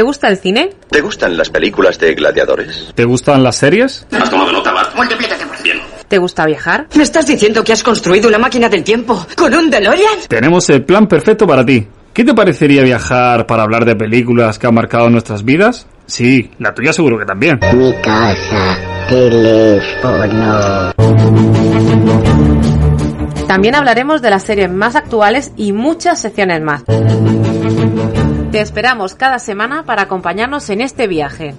¿Te gusta el cine? ¿Te gustan las películas de gladiadores? ¿Te gustan las series? ¿Has tomado nota, Bart? Multiplícate por Bien. ¿Te gusta viajar? ¿Me estás diciendo que has construido una máquina del tiempo con un DeLorean? Tenemos el plan perfecto para ti. ¿Qué te parecería viajar para hablar de películas que han marcado nuestras vidas? Sí, la tuya seguro que también. Mi casa, teléfono. También hablaremos de las series más actuales y muchas secciones más. Te esperamos cada semana para acompañarnos en este viaje.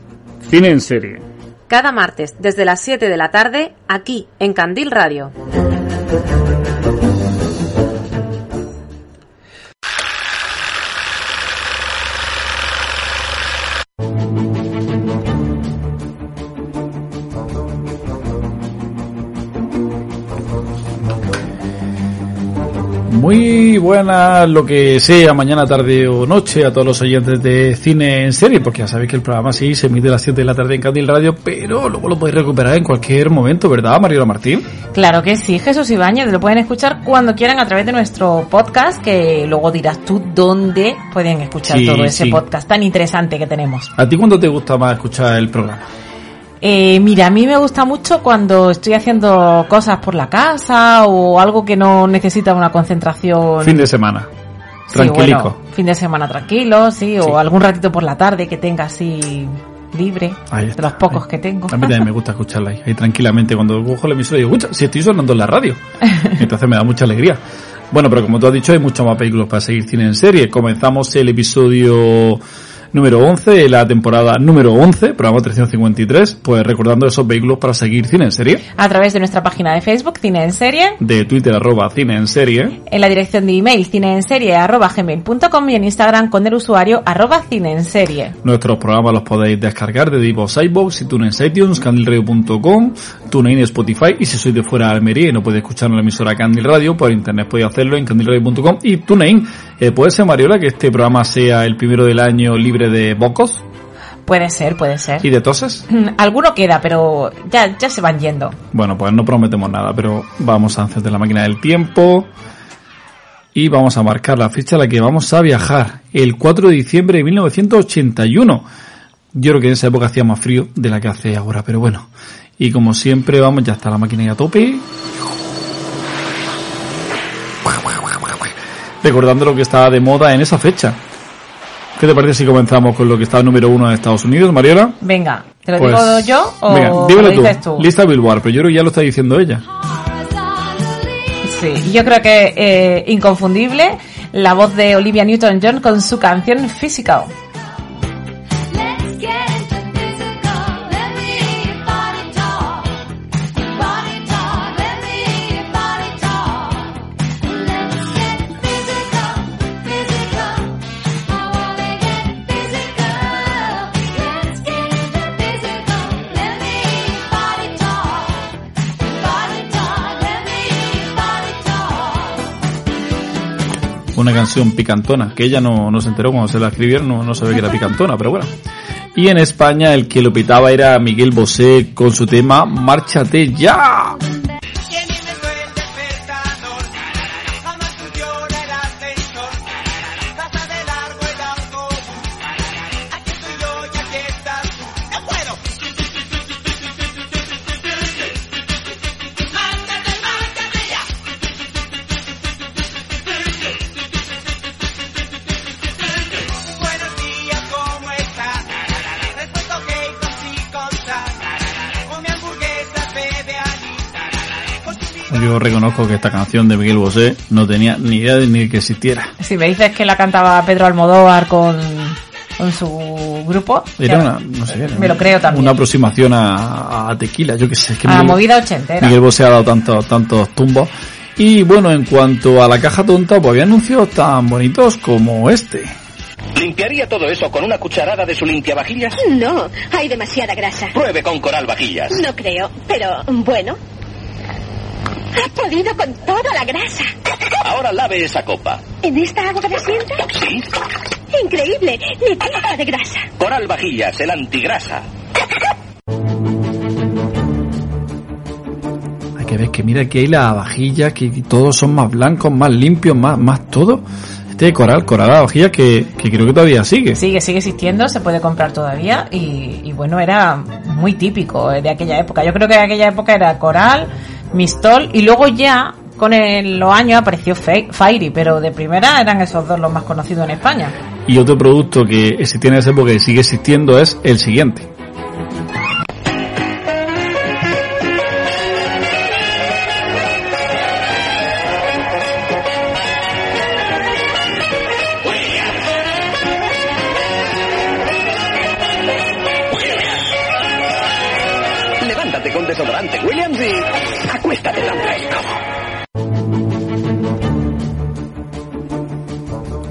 Cine en serie. Cada martes desde las 7 de la tarde aquí en Candil Radio. Muy buenas, lo que sea, mañana, tarde o noche, a todos los oyentes de cine en serie, porque ya sabéis que el programa sí se emite a las 7 de la tarde en Candil Radio, pero luego lo podéis recuperar en cualquier momento, ¿verdad, Mariola Martín? Claro que sí, Jesús Ibáñez, lo pueden escuchar cuando quieran a través de nuestro podcast, que luego dirás tú dónde pueden escuchar Sí, todo ese sí. podcast tan interesante que tenemos. ¿A ti cuándo te gusta más escuchar el programa? Eh, mira, a mí me gusta mucho cuando estoy haciendo cosas por la casa o algo que no necesita una concentración. Fin de semana. Sí, Tranquilico. bueno, fin de semana tranquilo, sí, o Sí. algún ratito por la tarde que tenga así libre, Ahí de los pocos ahí. que tengo. A mí también me gusta escucharla ahí, ahí tranquilamente. Cuando cojo la emisora digo, si estoy sonando en la radio. Entonces me da mucha alegría. Bueno, pero como tú has dicho, hay muchos más películas para seguir cine en serie. Comenzamos el episodio número 11 de la temporada número 11, programa 353, pues recordando esos vehículos para seguir cine en serie. A través de nuestra página de Facebook, Cine en Serie, De Twitter arroba cine en serie. en la dirección de email cineenserie.gmail.com y en Instagram con el usuario arroba cine en serie. Nuestros programas los podéis descargar de Divox iBox, iTunes iTunes, candilradio.com, TuneIn, Spotify y si sois de fuera de Almería y no podéis escuchar en la emisora Candil Radio, por internet podéis hacerlo en candilradio.com y TuneIn. Eh, ¿Puede ser, Mariola, que este programa sea el primero del año libre de bocos Puede ser, puede ser. y de toses? Mm, Alguno queda, pero ya, ya se van yendo. Bueno, pues no prometemos nada, pero vamos a encender la máquina del tiempo y vamos a marcar la fecha a la que vamos a viajar, el 4 de diciembre de 1981. Yo creo que en esa época hacía más frío de la que hace ahora, pero bueno. Y como siempre, vamos, ya está la máquina ya a tope. Recordando lo que estaba de moda en esa fecha. ¿Qué te parece si comenzamos con lo que está número uno en Estados Unidos, Mariola? Venga, ¿te lo Pues, digo yo o venga, lo dímelo dices tú? Lista Billboard, pero yo creo que ya lo está diciendo ella. Sí, yo creo que eh, inconfundible la voz de Olivia Newton-John con su canción Physical. Una canción picantona, que ella no, no se enteró cuando se la escribieron, no, no sabía que era picantona, pero bueno. Y en España el que lo pitaba era Miguel Bosé con su tema Márchate ya. Reconozco que esta canción de Miguel Bosé no tenía ni idea de ni que existiera. Si me dices que la cantaba Pedro Almodóvar con, con su grupo, Era una, no sé, me lo creo también. una aproximación a, a tequila, yo que sé. es que a la Miguel- movida ochentera. Miguel Bosé ha dado tantos, tantos tumbos. Y bueno, en cuanto a la caja tonta, pues había anuncios tan bonitos como este. ¿Limpiaría todo eso con una cucharada de su limpiavajillas? No, hay demasiada grasa. Pruebe con coral vajillas. No creo, pero bueno. Ha podido con toda la grasa. Ahora lave esa copa. ¿En esta agua siempre? ¿Sí? Increíble, ni pizca de grasa. Coral vajillas, el antigrasa. Hay que ver que mira que hay la vajilla, que todos son más blancos, más limpios, más, más todo. Efectivamente, Coral, Coral a la vajilla que, que creo que todavía sigue. Sigue, sigue existiendo, se puede comprar todavía y, y bueno, era muy típico de aquella época. Yo creo que de aquella época era Coral, Mistol y luego ya con los años apareció Fairy, pero de primera eran esos dos los más conocidos en España. Y otro producto que existía en esa época y sigue existiendo es el siguiente.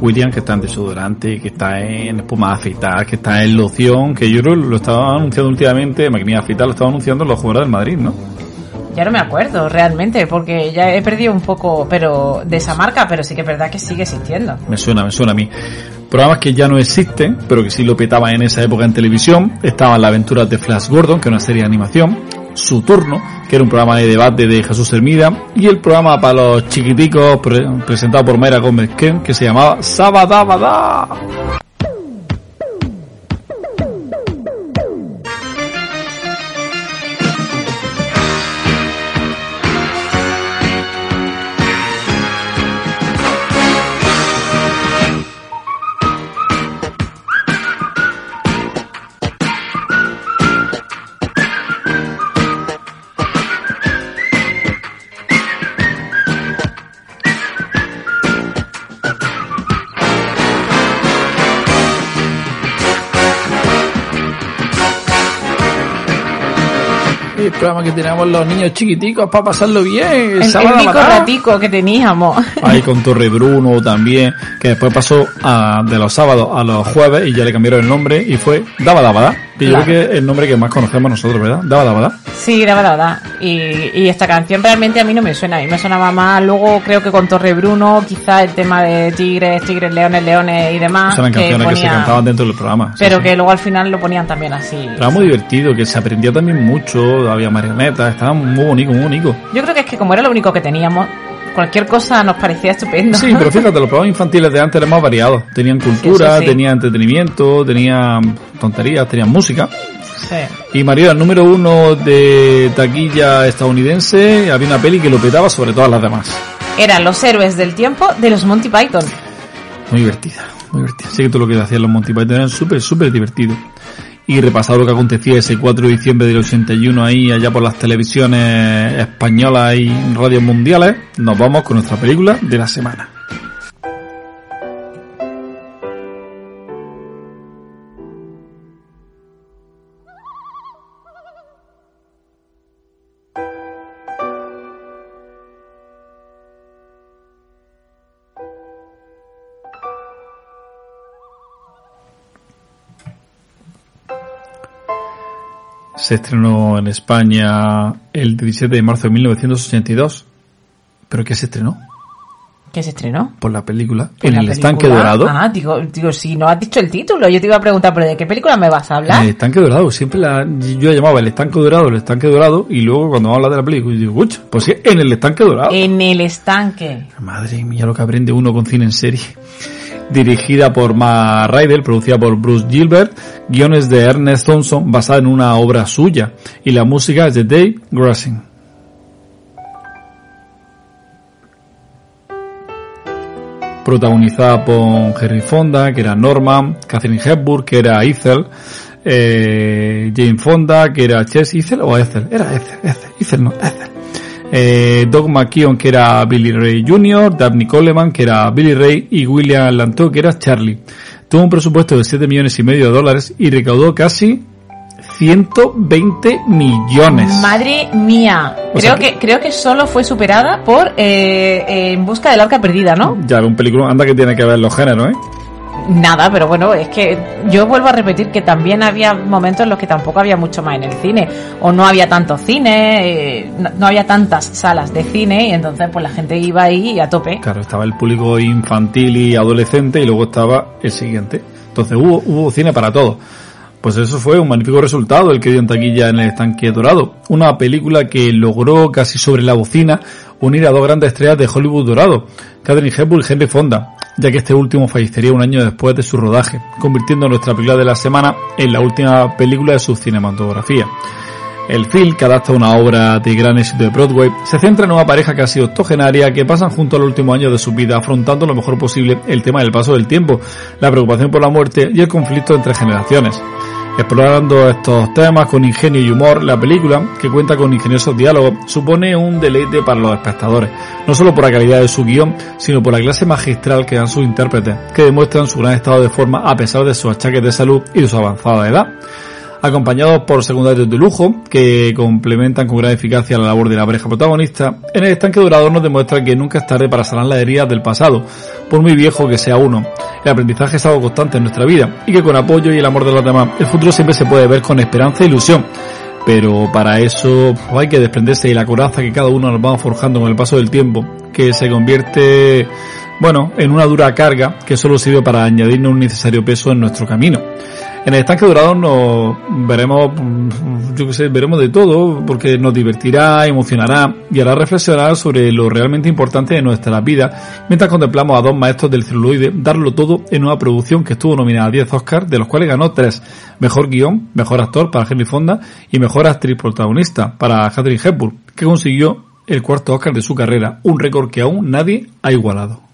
William, que está en desodorante, que está en espuma de afeitar, que está en loción, que yo creo que lo estaba anunciando últimamente, maquinilla de afeitar, lo estaba anunciando en los jugadores del Madrid, ¿no? Ya no me acuerdo realmente, porque ya he perdido un poco pero de esa marca, pero sí que es verdad que sigue existiendo. Me suena, me suena a mí. Programas que ya no existen, pero que sí lo petaban en esa época en televisión, estaban las aventuras de Flash Gordon, que es una serie de animación, Su Turno, que era un programa de debate de Jesús Hermida, y el programa para los chiquiticos pre- presentado por Mayra Gómez Ken, que se llamaba Sabadabada. Programa que teníamos los niños chiquiticos para pasarlo bien. El, el único ratico que teníamos. Ahí con Torre Bruno también, que después pasó a- de los sábados a los jueves y ya le cambiaron el nombre y fue Daba Dabada, que yo Claro. creo que el nombre que más conocemos nosotros, ¿verdad? Daba Dabada. Sí, la verdad, la verdad. Y, y esta canción realmente a mí no me suena. A mí me sonaba más luego creo que con Torre Bruno, quizá el tema de tigres, tigres, leones, leones y demás. Esas eran canciones que se cantaban dentro del programa. sí, Pero sí. que luego al final lo ponían también así. Era muy divertido, que se aprendía también mucho, había marionetas, estaba muy bonito, muy bonito. Yo creo que es que como era lo único que teníamos, cualquier cosa nos parecía estupendo. Sí, pero fíjate, los programas infantiles de antes eran más variados. Tenían cultura, sí. tenían entretenimiento, tenían tonterías, tenían música. Sí. Y María, el número uno de taquilla estadounidense, había una peli que lo petaba sobre todas las demás. Eran los héroes del tiempo de los Monty Python. Muy divertida, muy divertida. Sé que todo lo que hacían los Monty Python eran súper, súper divertido. Y repasado lo que acontecía ese 4 de diciembre del 81 ahí, allá por las televisiones españolas y radios mundiales, nos vamos con nuestra película de la semana. Se estrenó en España el 17 de marzo de 1982. ¿Pero qué se estrenó? ¿Qué se estrenó? Por la película. En la el película- estanque dorado. Ah, digo, digo, si no has dicho el título, yo te iba a preguntar, ¿pero de qué película me vas a hablar? el estanque dorado, siempre la, yo la llamaba el estanque dorado, el estanque dorado, y luego cuando habla de la película, yo digo, "Uch, pues sí, en el estanque dorado. En el estanque. Madre mía, lo que aprende uno con cine en serie. Dirigida por Matt Ryder, producida por Bruce Gilbert, guiones de Ernest Thompson, basada en una obra suya, y la música es de Dave Grusin. Protagonizada por Henry Fonda, que era Norman, Catherine Hepburn, que era Ethel, eh, Jane Fonda, que era Chess Ethel o Ethel, era Ethel, Ethel, Ethel no, Ethel eh, Doug McKeon, que era Billy Ray Jr., Dabney Coleman, que era Billy Ray, y William Lanto, que era Charlie. Tuvo un presupuesto de 7 millones y medio de dólares y recaudó casi 120 millones. Madre mía. O Creo sea que, creo que solo fue superada por eh, eh, En busca del arca perdida, ¿no? Ya, un película, anda que tiene que ver los géneros, ¿eh? Nada, pero bueno, es que yo vuelvo a repetir que también había momentos en los que tampoco había mucho más en el cine, o no había tanto cine, eh, no, no había tantas salas de cine, y entonces pues la gente iba ahí a tope. Claro, estaba el público infantil y adolescente y luego estaba el siguiente. Entonces hubo, hubo cine para todo. Pues eso fue un magnífico resultado el que dio en taquilla en el estanque dorado. Una película que logró casi sobre la bocina unir a dos grandes estrellas de Hollywood dorado, Catherine Hepburn y Henry Fonda, ya que este último fallecería un año después de su rodaje, convirtiendo nuestra película de la semana en la última película de su cinematografía. El film, que adapta una obra de gran éxito de Broadway, se centra en una pareja casi octogenaria que pasan junto al último año de su vida afrontando lo mejor posible el tema del paso del tiempo, la preocupación por la muerte y el conflicto entre generaciones. Explorando estos temas con ingenio y humor, la película, que cuenta con ingeniosos diálogos, supone un deleite para los espectadores, no solo por la calidad de su guion, sino por la clase magistral que dan sus intérpretes, que demuestran su gran estado de forma a pesar de sus achaques de salud y de su avanzada edad acompañados por secundarios de lujo que complementan con gran eficacia la labor de la pareja protagonista, en el estanque dorador nos demuestra que nunca es tarde para sanar las heridas del pasado, por muy viejo que sea uno. El aprendizaje es algo constante en nuestra vida y que con apoyo y el amor de los demás, el futuro siempre se puede ver con esperanza e ilusión. Pero para eso hay que desprenderse de la coraza que cada uno nos va forjando con el paso del tiempo, que se convierte, bueno, en una dura carga que solo sirve para añadirnos un necesario peso en nuestro camino. En el estanque dorado nos veremos, yo que sé, veremos de todo, porque nos divertirá, emocionará y hará reflexionar sobre lo realmente importante de nuestra vida, mientras contemplamos a dos maestros del celuloide darlo todo en una producción que estuvo nominada a 10 Oscars, de los cuales ganó 3. Mejor guion, mejor actor para Henry Fonda y mejor actriz protagonista para Catherine Hepburn, que consiguió el cuarto Oscar de su carrera, un récord que aún nadie ha igualado.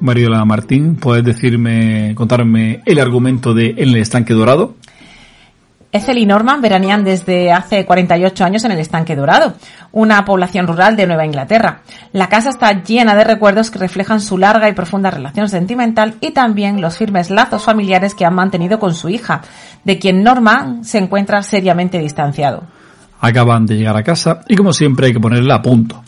Mariola Martín, ¿puedes decirme, contarme el argumento de En el estanque dorado? Ethel y Norman veranean desde hace 48 años en el Estanque Dorado, una población rural de Nueva Inglaterra. La casa está llena de recuerdos que reflejan su larga y profunda relación sentimental y también los firmes lazos familiares que han mantenido con su hija, de quien Norman se encuentra seriamente distanciado. Acaban de llegar a casa y como siempre hay que ponerla a punto.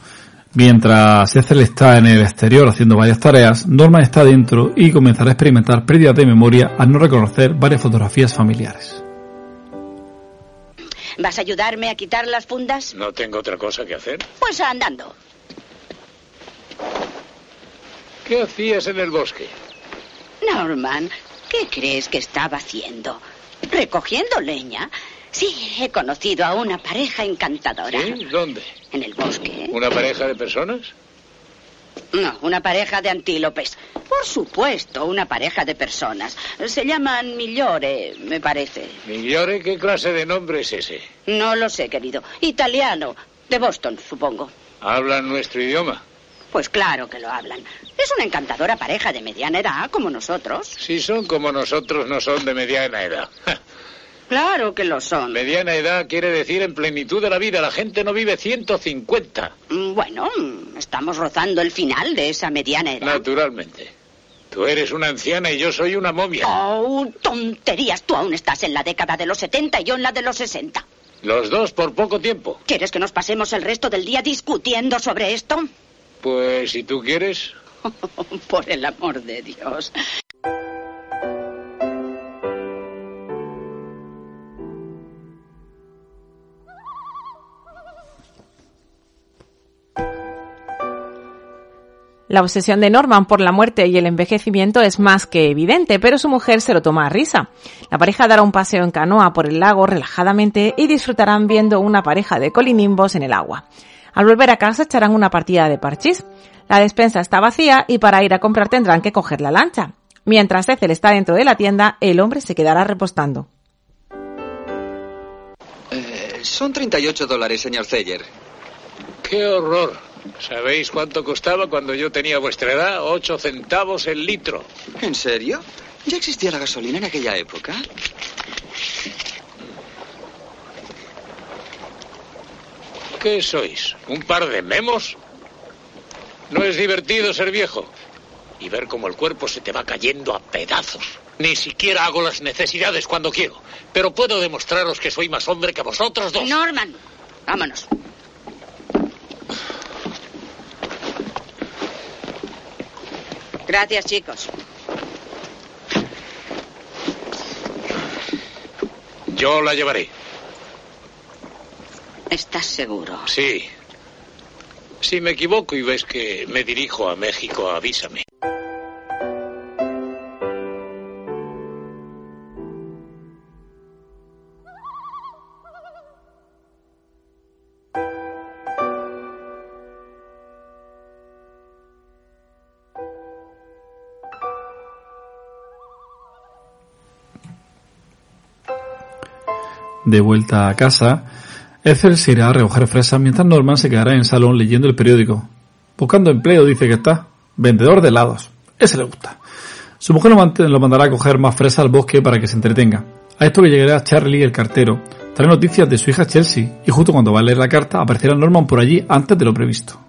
Mientras Ethel está en el exterior haciendo varias tareas, Norman está dentro y comenzará a experimentar pérdidas de memoria al no reconocer varias fotografías familiares. ¿Vas a ayudarme a quitar las fundas? No tengo otra cosa que hacer. Pues andando. ¿Qué hacías en el bosque? Norman, ¿qué crees que estaba haciendo? ¿Recogiendo leña? Sí, he conocido a una pareja encantadora. ¿Sí? ¿Dónde? En el bosque. ¿Una pareja de personas? No, una pareja de antílopes. Por supuesto, una pareja de personas. Se llaman Migliore, me parece. ¿Migliore? ¿Qué clase de nombre es ese? No lo sé, querido. Italiano. De Boston, supongo. ¿Hablan nuestro idioma? Pues claro que lo hablan. Es una encantadora pareja de mediana edad, como nosotros. Si son como nosotros, no son de mediana edad. Claro que lo son. Mediana edad quiere decir en plenitud de la vida. La gente no vive 150. Mm, Bueno, estamos rozando el final de esa mediana edad. Naturalmente. Tú eres una anciana y yo soy una momia. Oh, tonterías. Tú aún estás en la década de los 70 y yo en la de los 60. Los dos por poco tiempo. ¿Quieres que nos pasemos el resto del día discutiendo sobre esto? Pues si tú quieres. Por el amor de Dios. La obsesión de Norman por la muerte y el envejecimiento es más que evidente, pero su mujer se lo toma a risa. La pareja dará un paseo en canoa por el lago relajadamente y disfrutarán viendo una pareja de colinimbos en el agua. Al volver a casa echarán una partida de parchís. La despensa está vacía y para ir a comprar tendrán que coger la lancha. Mientras Ethel está dentro de la tienda, el hombre se quedará repostando. Eh, son 38 dólares, señor Zeyer. ¡Qué horror! ¿Sabéis cuánto costaba cuando yo tenía vuestra edad? Ocho centavos el litro. ¿En serio? ¿Ya existía la gasolina en aquella época? ¿Qué sois? ¿Un par de memos? No es divertido ser viejo. Y ver cómo el cuerpo se te va cayendo a pedazos. Ni siquiera hago las necesidades cuando quiero. Pero puedo demostraros que soy más hombre que vosotros dos. Norman, vámonos. Gracias, chicos. Yo la llevaré. ¿Estás seguro? Sí. Si me equivoco y ves que me dirijo a México, avísame. De vuelta a casa, Ethel se irá a recoger fresas mientras Norman se quedará en el salón leyendo el periódico. Buscando empleo, dice que está. Vendedor de helados. Ese le gusta. Su mujer lo mandará a coger más fresas al bosque para que se entretenga. A esto que llegará Charlie, el cartero, trae noticias de su hija Chelsea y justo cuando va a leer la carta aparecerá Norman por allí antes de lo previsto.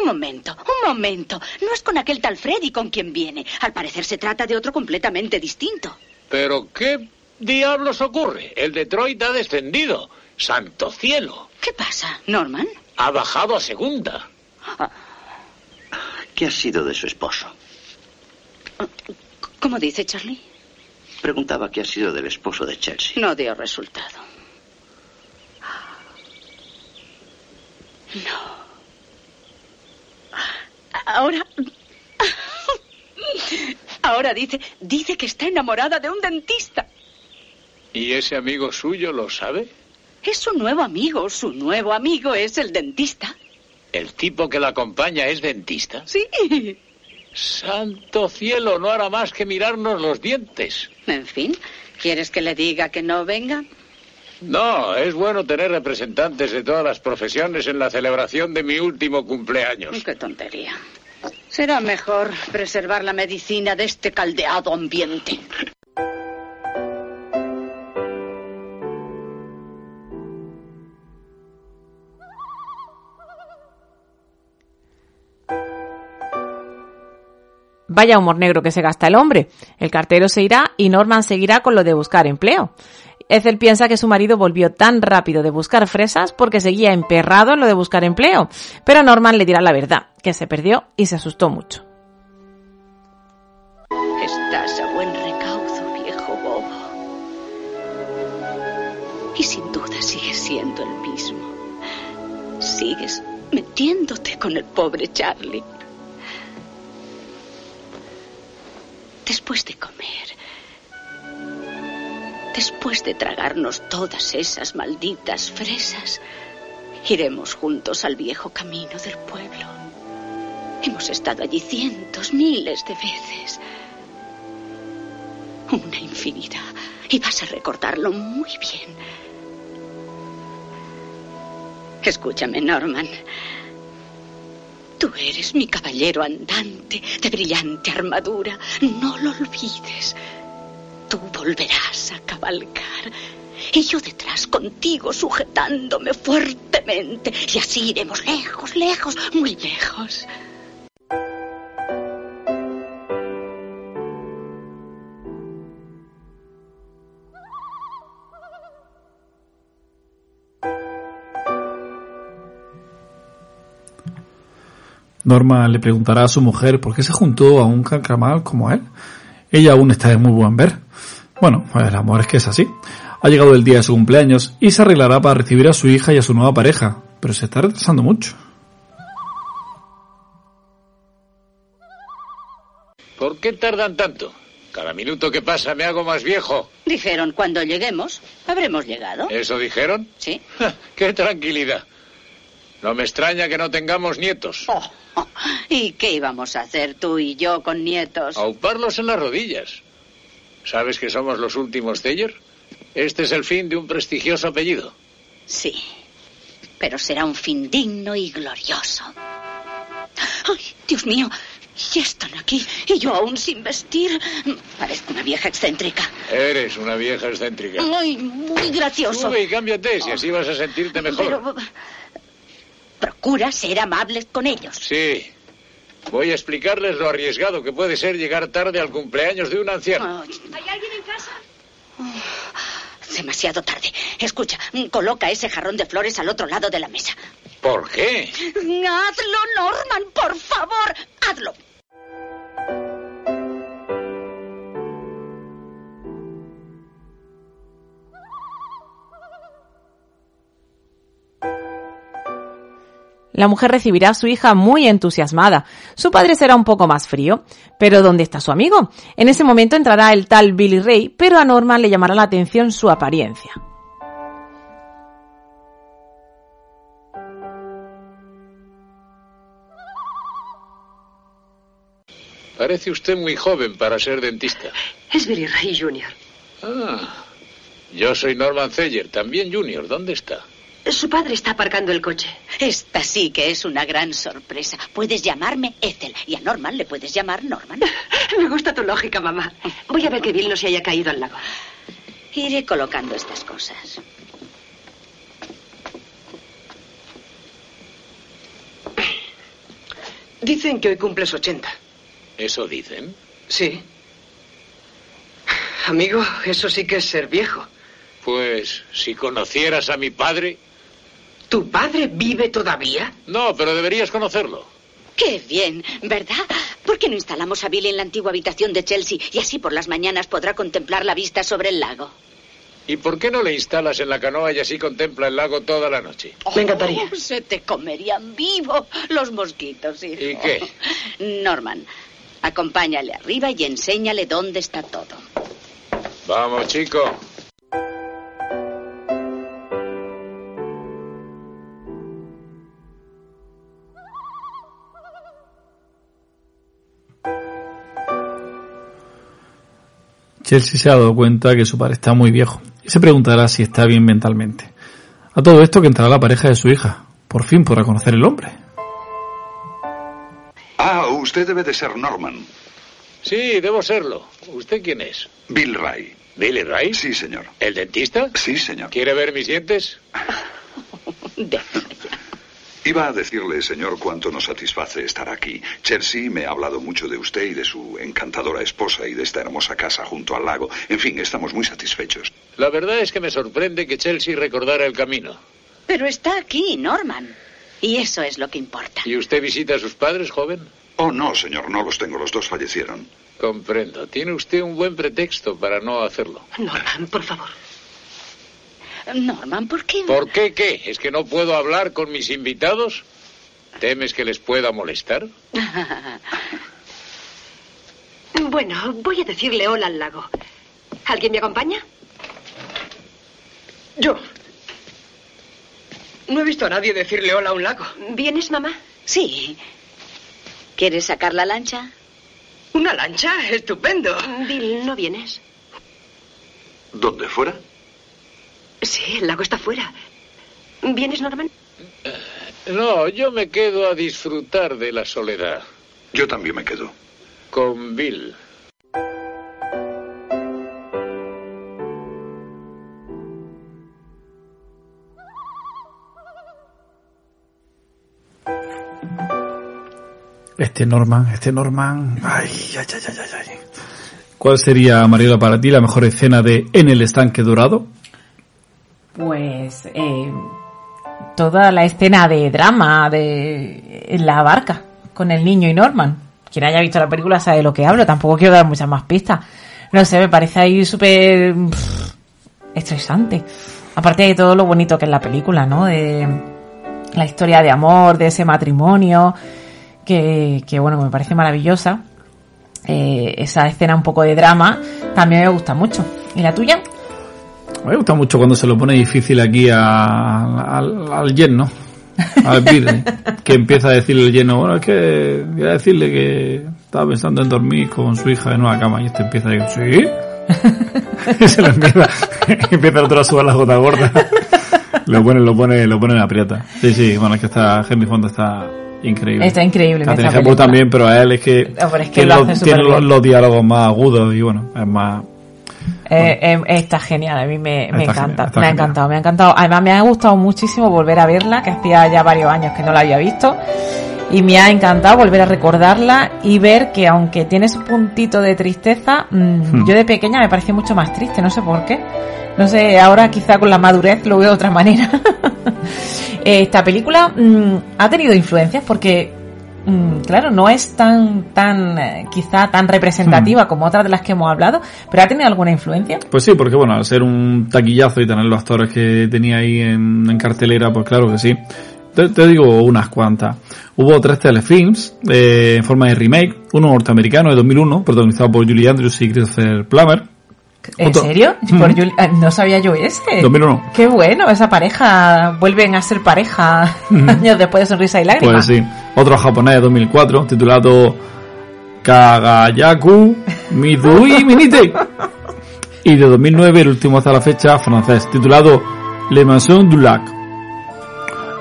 Un momento, un momento. No es con aquel tal Freddy con quien viene. Al parecer se trata de otro completamente distinto. Pero ¿qué diablos ocurre? El Detroit ha descendido. Santo cielo. ¿Qué pasa, Norman? Ha bajado a segunda. ¿Qué ha sido de su esposo? ¿Cómo dice Charlie? Preguntaba qué ha sido del esposo de Chelsea. No dio resultado. No. Ahora. Ahora dice, dice que está enamorada de un dentista. ¿Y ese amigo suyo lo sabe? Es su nuevo amigo. Su nuevo amigo es el dentista. ¿El tipo que la acompaña es dentista? Sí. Santo cielo, no hará más que mirarnos los dientes. En fin, ¿quieres que le diga que no venga? No, es bueno tener representantes de todas las profesiones en la celebración de mi último cumpleaños. Qué tontería. Será mejor preservar la medicina de este caldeado ambiente. Vaya humor negro que se gasta el hombre. El cartero se irá y Norman seguirá con lo de buscar empleo. Ethel piensa que su marido volvió tan rápido de buscar fresas porque seguía emperrado en lo de buscar empleo. Pero Norman le dirá la verdad, que se perdió y se asustó mucho. Estás a buen recaudo, viejo bobo. Y sin duda sigues siendo el mismo. Sigues metiéndote con el pobre Charlie. Después de comer, después de tragarnos todas esas malditas fresas, iremos juntos al viejo camino del pueblo. Hemos estado allí cientos, miles de veces. Una infinidad. Y vas a recordarlo muy bien. Escúchame, Norman. Tú eres mi caballero andante de brillante armadura. No lo olvides. Tú volverás a cabalgar. Y yo detrás contigo sujetándome fuertemente. Y así iremos lejos, lejos, muy lejos. Norma le preguntará a su mujer por qué se juntó a un cancramal como él. Ella aún está de muy buen ver. Bueno, el amor es que es así. Ha llegado el día de su cumpleaños y se arreglará para recibir a su hija y a su nueva pareja, pero se está retrasando mucho. ¿Por qué tardan tanto? Cada minuto que pasa me hago más viejo. Dijeron, cuando lleguemos, habremos llegado. ¿Eso dijeron? Sí. ¡Qué tranquilidad! No me extraña que no tengamos nietos. Oh, oh. ¿Y qué íbamos a hacer tú y yo con nietos? Auparlos en las rodillas. ¿Sabes que somos los últimos Thayer? Este es el fin de un prestigioso apellido. Sí, pero será un fin digno y glorioso. ¡Ay, Dios mío! Ya están aquí y yo aún sin vestir. Parezco una vieja excéntrica. Eres una vieja excéntrica. Ay, muy gracioso. Sube y cámbiate, si así vas a sentirte mejor. Pero procura ser amables con ellos. Sí. Voy a explicarles lo arriesgado que puede ser llegar tarde al cumpleaños de un anciano. Ay, ¿Hay alguien en casa? Oh, demasiado tarde. Escucha, coloca ese jarrón de flores al otro lado de la mesa. ¿Por qué? Hazlo, Norman, por favor. Hazlo. La mujer recibirá a su hija muy entusiasmada. Su padre será un poco más frío. Pero ¿dónde está su amigo? En ese momento entrará el tal Billy Ray, pero a Norman le llamará la atención su apariencia. Parece usted muy joven para ser dentista. Es Billy Ray Jr. Yo soy Norman Zeller, también Junior. ¿Dónde está? Su padre está aparcando el coche. Esta sí que es una gran sorpresa. Puedes llamarme Ethel y a Norman le puedes llamar Norman. Me gusta tu lógica, mamá. Voy a ver que Bill no se haya caído al lago. Iré colocando estas cosas. Dicen que hoy cumples 80. ¿Eso dicen? Sí. Amigo, eso sí que es ser viejo. Pues si conocieras a mi padre... ¿Tu padre vive todavía? No, pero deberías conocerlo. Qué bien, ¿verdad? ¿Por qué no instalamos a Bill en la antigua habitación de Chelsea y así por las mañanas podrá contemplar la vista sobre el lago? ¿Y por qué no le instalas en la canoa y así contempla el lago toda la noche? Me encantaría. Oh, se te comerían vivo los mosquitos, hijo. ¿Y qué? Norman, acompáñale arriba y enséñale dónde está todo. Vamos, chico. Chelsea se ha dado cuenta que su padre está muy viejo y se preguntará si está bien mentalmente. A todo esto que entrará la pareja de su hija. Por fin podrá conocer el hombre. Ah, usted debe de ser Norman. Sí, debo serlo. ¿Usted quién es? Bill Ray. ¿Billy Ray? Sí, señor. ¿El dentista? Sí, señor. ¿Quiere ver mis dientes? Iba a decirle, señor, cuánto nos satisface estar aquí. Chelsea me ha hablado mucho de usted y de su encantadora esposa y de esta hermosa casa junto al lago. En fin, estamos muy satisfechos. La verdad es que me sorprende que Chelsea recordara el camino. Pero está aquí, Norman. Y eso es lo que importa. ¿Y usted visita a sus padres, joven? Oh, no, señor, no los tengo. Los dos fallecieron. Comprendo. Tiene usted un buen pretexto para no hacerlo. Norman, por favor. Norman, ¿por qué? ¿Por qué qué? ¿Es que no puedo hablar con mis invitados? ¿Temes que les pueda molestar? Bueno, voy a decirle hola al lago. ¿Alguien me acompaña? Yo. No he visto a nadie decirle hola a un lago. ¿Vienes, mamá? Sí. ¿Quieres sacar la lancha? ¿Una lancha? Estupendo. Bill, ¿no vienes? ¿Dónde fuera? Sí, el lago está fuera. ¿Vienes, Norman? No, yo me quedo a disfrutar de la soledad. Yo también me quedo. Con Bill. Este Norman, este Norman. Ay, ay, ay, ay, ay. ¿Cuál sería, Mariela, para ti la mejor escena de En el estanque dorado? Pues eh, toda la escena de drama de la barca con el niño y Norman. Quien haya visto la película sabe de lo que hablo. Tampoco quiero dar muchas más pistas. No sé, me parece ahí súper estresante. Aparte de todo lo bonito que es la película, ¿no? De la historia de amor, de ese matrimonio, que, que bueno, me parece maravillosa. Eh, esa escena un poco de drama también me gusta mucho. ¿Y la tuya? Me gusta mucho cuando se lo pone difícil aquí a- al, al Jen, ¿no? Al Bill, que empieza a decirle el lleno, bueno, es que voy a decirle que estaba pensando en dormir con su hija en una cama y este empieza a decir, ¿sí? y se lo empieza, empieza el otro a sudar la gota gorda. lo pone, lo pone, lo pone en aprieta. Sí, sí, bueno, es que está, Henry Fonda está increíble. Está increíble Catherine Hepburn también, pero a él es que, Oh, es que tiene, lo los diálogos más agudos y bueno, es más, Eh, eh, está genial, a mí me, encanta, genial, me ha genial. encantado, me ha encantado. Además me ha gustado muchísimo volver a verla, que hacía ya varios años que no la había visto. Y me ha encantado volver a recordarla y ver que aunque tiene su puntito de tristeza, mm, Hmm. yo de pequeña me parecía mucho más triste, no sé por qué. No sé, ahora quizá con la madurez lo veo de otra manera. Esta película mm, ha tenido influencias porque, claro, no es tan, tan, eh, quizá tan representativa como otras de las que hemos hablado, pero ha tenido alguna influencia. Pues sí, porque bueno, al ser un taquillazo y tener los actores que tenía ahí en, en cartelera, pues claro que sí. Te, te digo unas cuantas. Hubo tres telefilms eh, en forma de remake, uno norteamericano de 2001, protagonizado por Julie Andrews y Christopher Plummer. ¿En Otro- serio? Por Juli- ah, no sabía yo ese. 2001. Qué bueno, esa pareja, vuelven a ser pareja Ujú. años después de Sonrisa y Lágrimas. Pues sí. Otro japonés de 2004, titulado Kagayaku Midui Minite. Y de 2009, el último hasta la fecha, francés, titulado Le Maison du Lac.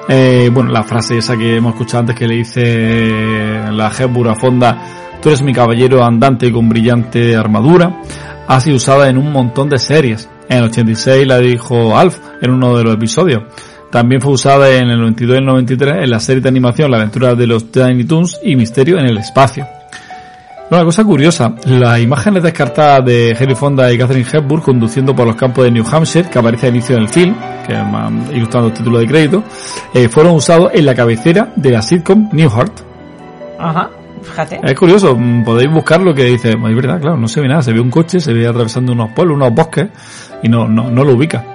Eh, bueno, la frase esa que hemos escuchado antes que le dice la Hepburn a Fonda, tú eres mi caballero andante con brillante armadura, ha sido usada en un montón de series. En el 86 la dijo Alf en uno de los episodios. También fue usada en el 92 y el 93 en la serie de animación La aventura de los Tiny Toons y Misterio en el espacio. Una cosa curiosa, las imágenes descartadas de Henry Fonda y Catherine Hepburn conduciendo por los campos de New Hampshire, que aparece al inicio del film, que ilustrando el título de crédito, eh, fueron usados en la cabecera de la sitcom Newhart. Ajá, fíjate. Es curioso, mm, podéis buscar lo que dice, es verdad, claro, no se ve nada, se ve un coche, se ve atravesando unos pueblos, unos bosques, y no, no, no lo ubica.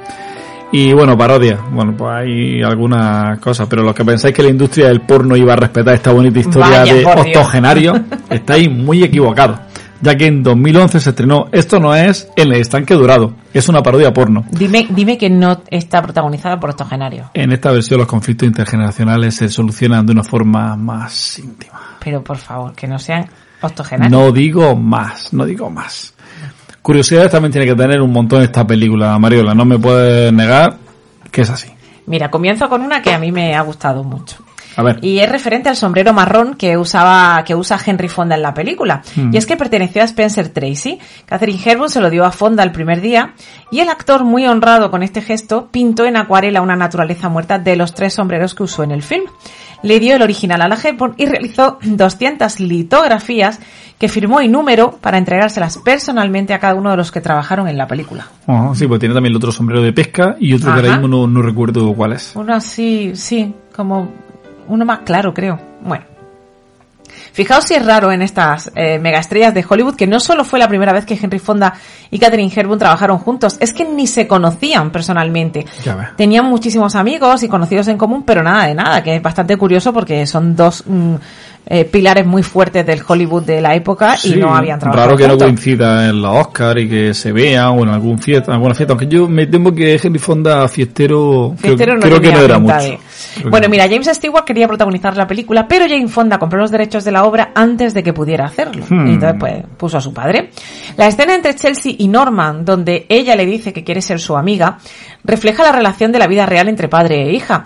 Y bueno, parodia. Bueno, pues hay algunas cosas, pero los que pensáis que la industria del porno iba a respetar esta bonita historia Vaya, de octogenario, estáis muy equivocados. Ya que en 2011 se estrenó Esto no es El estanque dorado. Es una parodia porno. Dime, dime que no está protagonizada por octogenarios. En esta versión los conflictos intergeneracionales se solucionan de una forma más íntima. Pero por favor, que no sean octogenarios. No digo más, no digo más. Curiosidades también tiene que tener un montón esta película, Mariola. No me puedes negar que es así. Mira, comienzo con una que a mí me ha gustado mucho. A ver. Y es referente al sombrero marrón que usaba, que usa Henry Fonda en la película. Mm. Y es que perteneció a Spencer Tracy. Catherine Hepburn se lo dio a Fonda el primer día. Y el actor, muy honrado con este gesto, pintó en acuarela una naturaleza muerta de los tres sombreros que usó en el film. Le dio el original a la Hepburn y realizó 200 litografías que firmó y número para entregárselas personalmente a cada uno de los que trabajaron en la película. Ajá, sí, pues tiene también el otro sombrero de pesca y otro que ahora Ajá. mismo no, no recuerdo cuál es. Uno así, sí, como uno más claro, creo. Bueno. Fijaos si es raro en estas eh, megaestrellas de Hollywood que no solo fue la primera vez que Henry Fonda y Catherine Hepburn trabajaron juntos, es que ni se conocían personalmente. Tenían muchísimos amigos y conocidos en común, pero nada de nada, que es bastante curioso porque son dos mm, eh, pilares muy fuertes del Hollywood de la época y no habían trabajado Raro que no juntos. coincida en la Oscar y que se vean o en algún fiesta, alguna fiesta. Aunque yo me temo que Henry Fonda fiestero, creo- no que no era mucho. de- Bueno, no. mira, James Stewart quería protagonizar la película, pero Jane Fonda compró los derechos de la obra antes de que pudiera hacerlo. Hmm. Y entonces, pues, puso a su padre. La escena entre Chelsea y Norman, donde ella le dice que quiere ser su amiga, refleja la relación de la vida real entre padre e hija.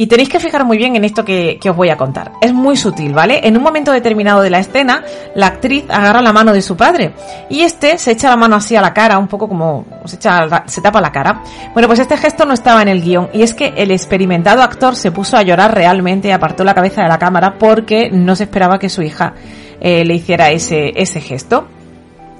Y tenéis que fijar muy bien en esto que, os voy a contar. Es muy sutil, ¿vale? En un momento determinado de la escena, la actriz agarra la mano de su padre y este se echa la mano así a la cara, un poco como se, echa, tapa la cara. Bueno, pues este gesto no estaba en el guion y es que el experimentado actor se puso a llorar realmente y apartó la cabeza de la cámara porque no se esperaba que su hija eh, le hiciera ese, ese gesto.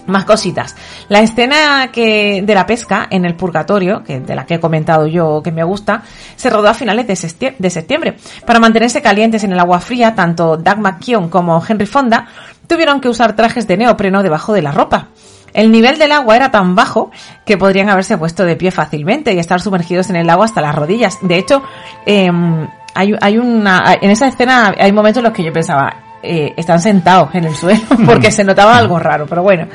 Más cositas. La escena que, de la pesca en el purgatorio, que de la que he comentado yo que me gusta, se rodó a finales de, septiembre. Para mantenerse calientes en el agua fría, tanto Doug McKeown como Henry Fonda tuvieron que usar trajes de neopreno debajo de la ropa. El nivel del agua era tan bajo que podrían haberse puesto de pie fácilmente y estar sumergidos en el agua hasta las rodillas. De hecho, em, hay, hay una, en esa escena hay momentos en los que yo pensaba, eh, están sentados en el suelo porque se notaba algo raro, pero bueno.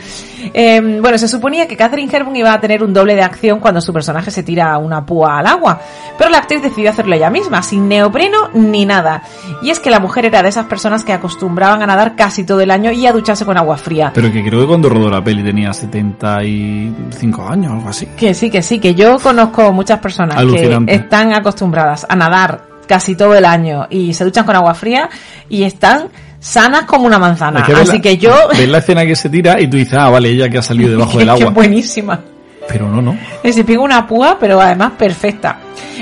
Eh, bueno, se suponía que Catherine Hepburn iba a tener un doble de acción cuando su personaje se tira una púa al agua, pero la actriz decidió hacerlo ella misma, sin neopreno ni nada. Y es que la mujer era de esas personas que acostumbraban a nadar casi todo el año y a ducharse con agua fría. Pero que creo que cuando rodó la peli tenía 75 años o algo así. Que sí, que sí, que yo conozco muchas personas Alucinante. que están acostumbradas a nadar casi todo el año y se duchan con agua fría y están sanas como una manzana. Es que ves Así la- que yo... Ves la escena que se tira y tú dices, ah, vale, ella que ha salido debajo del agua. es buenísima. Pero no, no. Se pega una púa, pero además perfecta.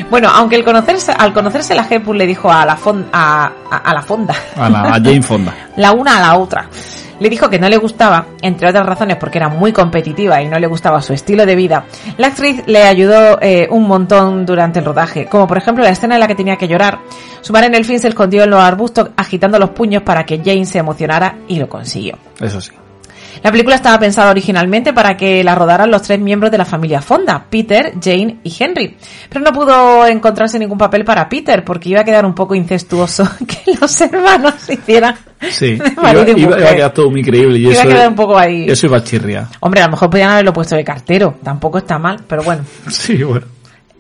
Bueno, aunque el conocerse, al conocerse la Hepburn le dijo a la, fon- a, a- a la fonda, A, la, a Jane Fonda. la una a la otra. Le dijo que no le gustaba, entre otras razones porque era muy competitiva y no le gustaba su estilo de vida. La actriz le ayudó eh, un montón durante el rodaje, como por ejemplo la escena en la que tenía que llorar. Su madre en el film se escondió en los arbustos agitando los puños para que Jane se emocionara y lo consiguió. Eso sí. La película estaba pensada originalmente para que la rodaran los tres miembros de la familia Fonda, Peter, Jane y Henry. Pero no pudo encontrarse ningún papel para Peter porque iba a quedar un poco incestuoso que los hermanos hicieran Sí. de Iba, a quedar todo muy creíble. Y Iba a quedar un poco ahí. eso iba a chirriar. Hombre, a lo mejor podían haberlo puesto de cartero, tampoco está mal, pero bueno. Sí, bueno.